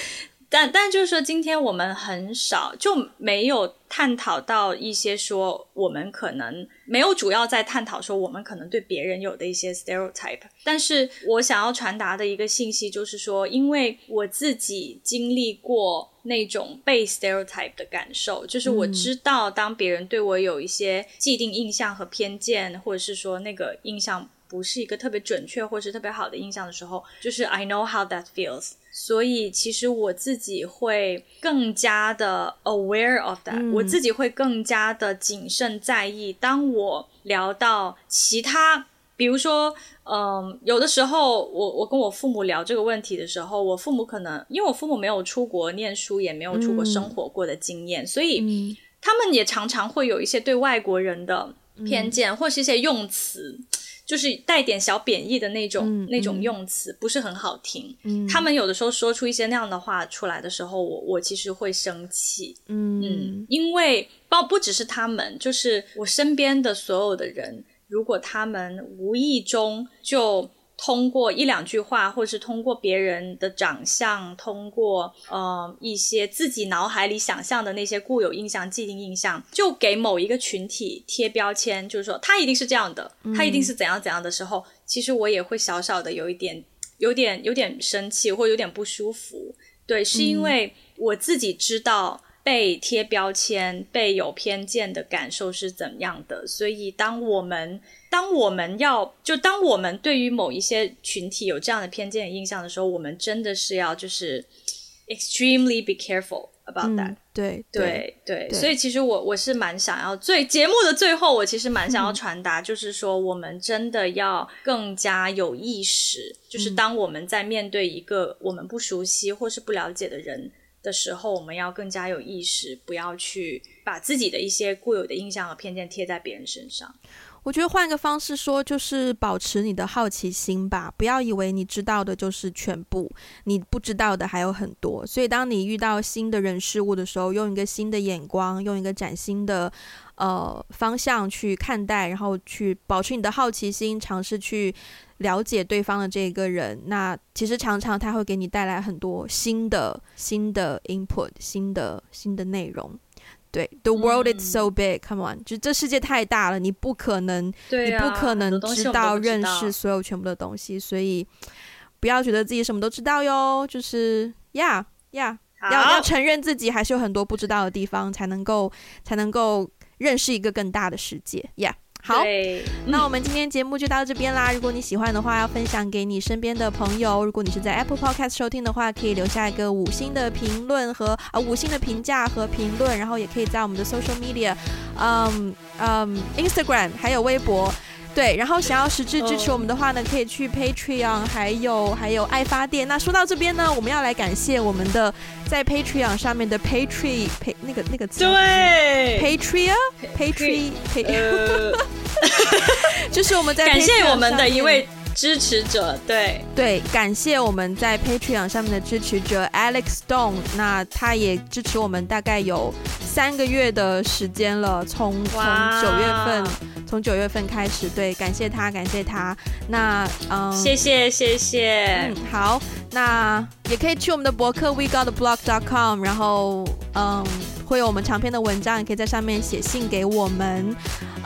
但但就是说，今天我们很少就没有探讨到一些说我们可能没有主要在探讨说我们可能对别人有的一些 stereotype。但是我想要传达的一个信息就是说，因为我自己经历过那种被 stereotype 的感受，就是我知道当别人对我有一些既定印象和偏见，或者是说那个印象不是一个特别准确或是特别好的印象的时候，就是 I know how that feels。所以，其实我自己会更加的 aware of that，嗯，我自己会更加的谨慎在意。当我聊到其他，比如说，嗯，有的时候我我跟我父母聊这个问题的时候，我父母可能因为我父母没有出国念书，也没有出国生活过的经验，嗯，所以他们也常常会有一些对外国人的偏见，嗯，或是一些用词。就是带点小贬义的那种、嗯、那种用词，不是很好听、嗯。他们有的时候说出一些那样的话出来的时候，我我其实会生气。嗯，嗯因为包不只是他们，就是我身边的所有的人，如果他们无意中就。通过一两句话，或是通过别人的长相，通过呃一些自己脑海里想象的那些固有印象、既定印象，就给某一个群体贴标签，就是说他一定是这样的，他一定是怎样怎样的时候，嗯、其实我也会小小的有一点、[LAUGHS] 有点、有点生气，或有点不舒服。对，是因为我自己知道。被贴标签、被有偏见的感受是怎样的？所以，当我们当我们要就当我们对于某一些群体有这样的偏见的印象的时候，我们真的是要就是 extremely be careful about that。对对，对，所以其实我我是蛮想要最节目的最后，我其实蛮想要传达，就是说我们真的要更加有意识，就是当我们在面对一个我们不熟悉或是不了解的人。的时候，我们要更加有意识，不要去把自己的一些固有的印象和偏见贴在别人身上。我觉得换个方式说，就是保持你的好奇心吧，不要以为你知道的就是全部，你不知道的还有很多。所以，当你遇到新的人事物的时候，用一个新的眼光，用一个崭新的呃方向去看待，然后去保持你的好奇心，尝试去。了解对方的这个人，那其实常常他会给你带来很多新的、新的 input、新的、新的内容。对，The world is so big，come on，就这世界太大了，你不可能，对啊，你不可能知道、认识所有全部的东西，所以不要觉得自己什么都知道哟。就是呀呀，要要承认自己还是有很多不知道的地方，才能够才能够认识一个更大的世界。Yeah。好，那我们今天节目就到这边啦。如果你喜欢的话，要分享给你身边的朋友。如果你是在 Apple Podcast 收听的话，可以留下一个五星的评论和啊五星的评价和评论，然后也可以在我们的 Social Media，嗯嗯，Instagram 还有微博。对，然后想要实质支持我们的话呢，可以去 Patreon，还有还有爱发电。那说到这边呢，我们要来感谢我们的在 Patreon 上面的 Patreon 那个那个词，对，Patreon，Patreon，[LAUGHS] 就是我们在感谢我们的一位支持者，对对，感谢我们在 Patreon 上面的支持者 Alex Stone，那他也支持我们大概有三个月的时间了，从从九月份。从九月份开始，对，感谢他，感谢他。那，嗯，谢谢，谢谢。嗯，好，那也可以去我们的博客 wegottheblog.com，然后，嗯，会有我们长篇的文章，也可以在上面写信给我们。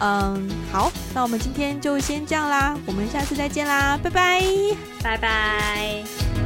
嗯，好，那我们今天就先这样啦，我们下次再见啦，拜拜，拜拜。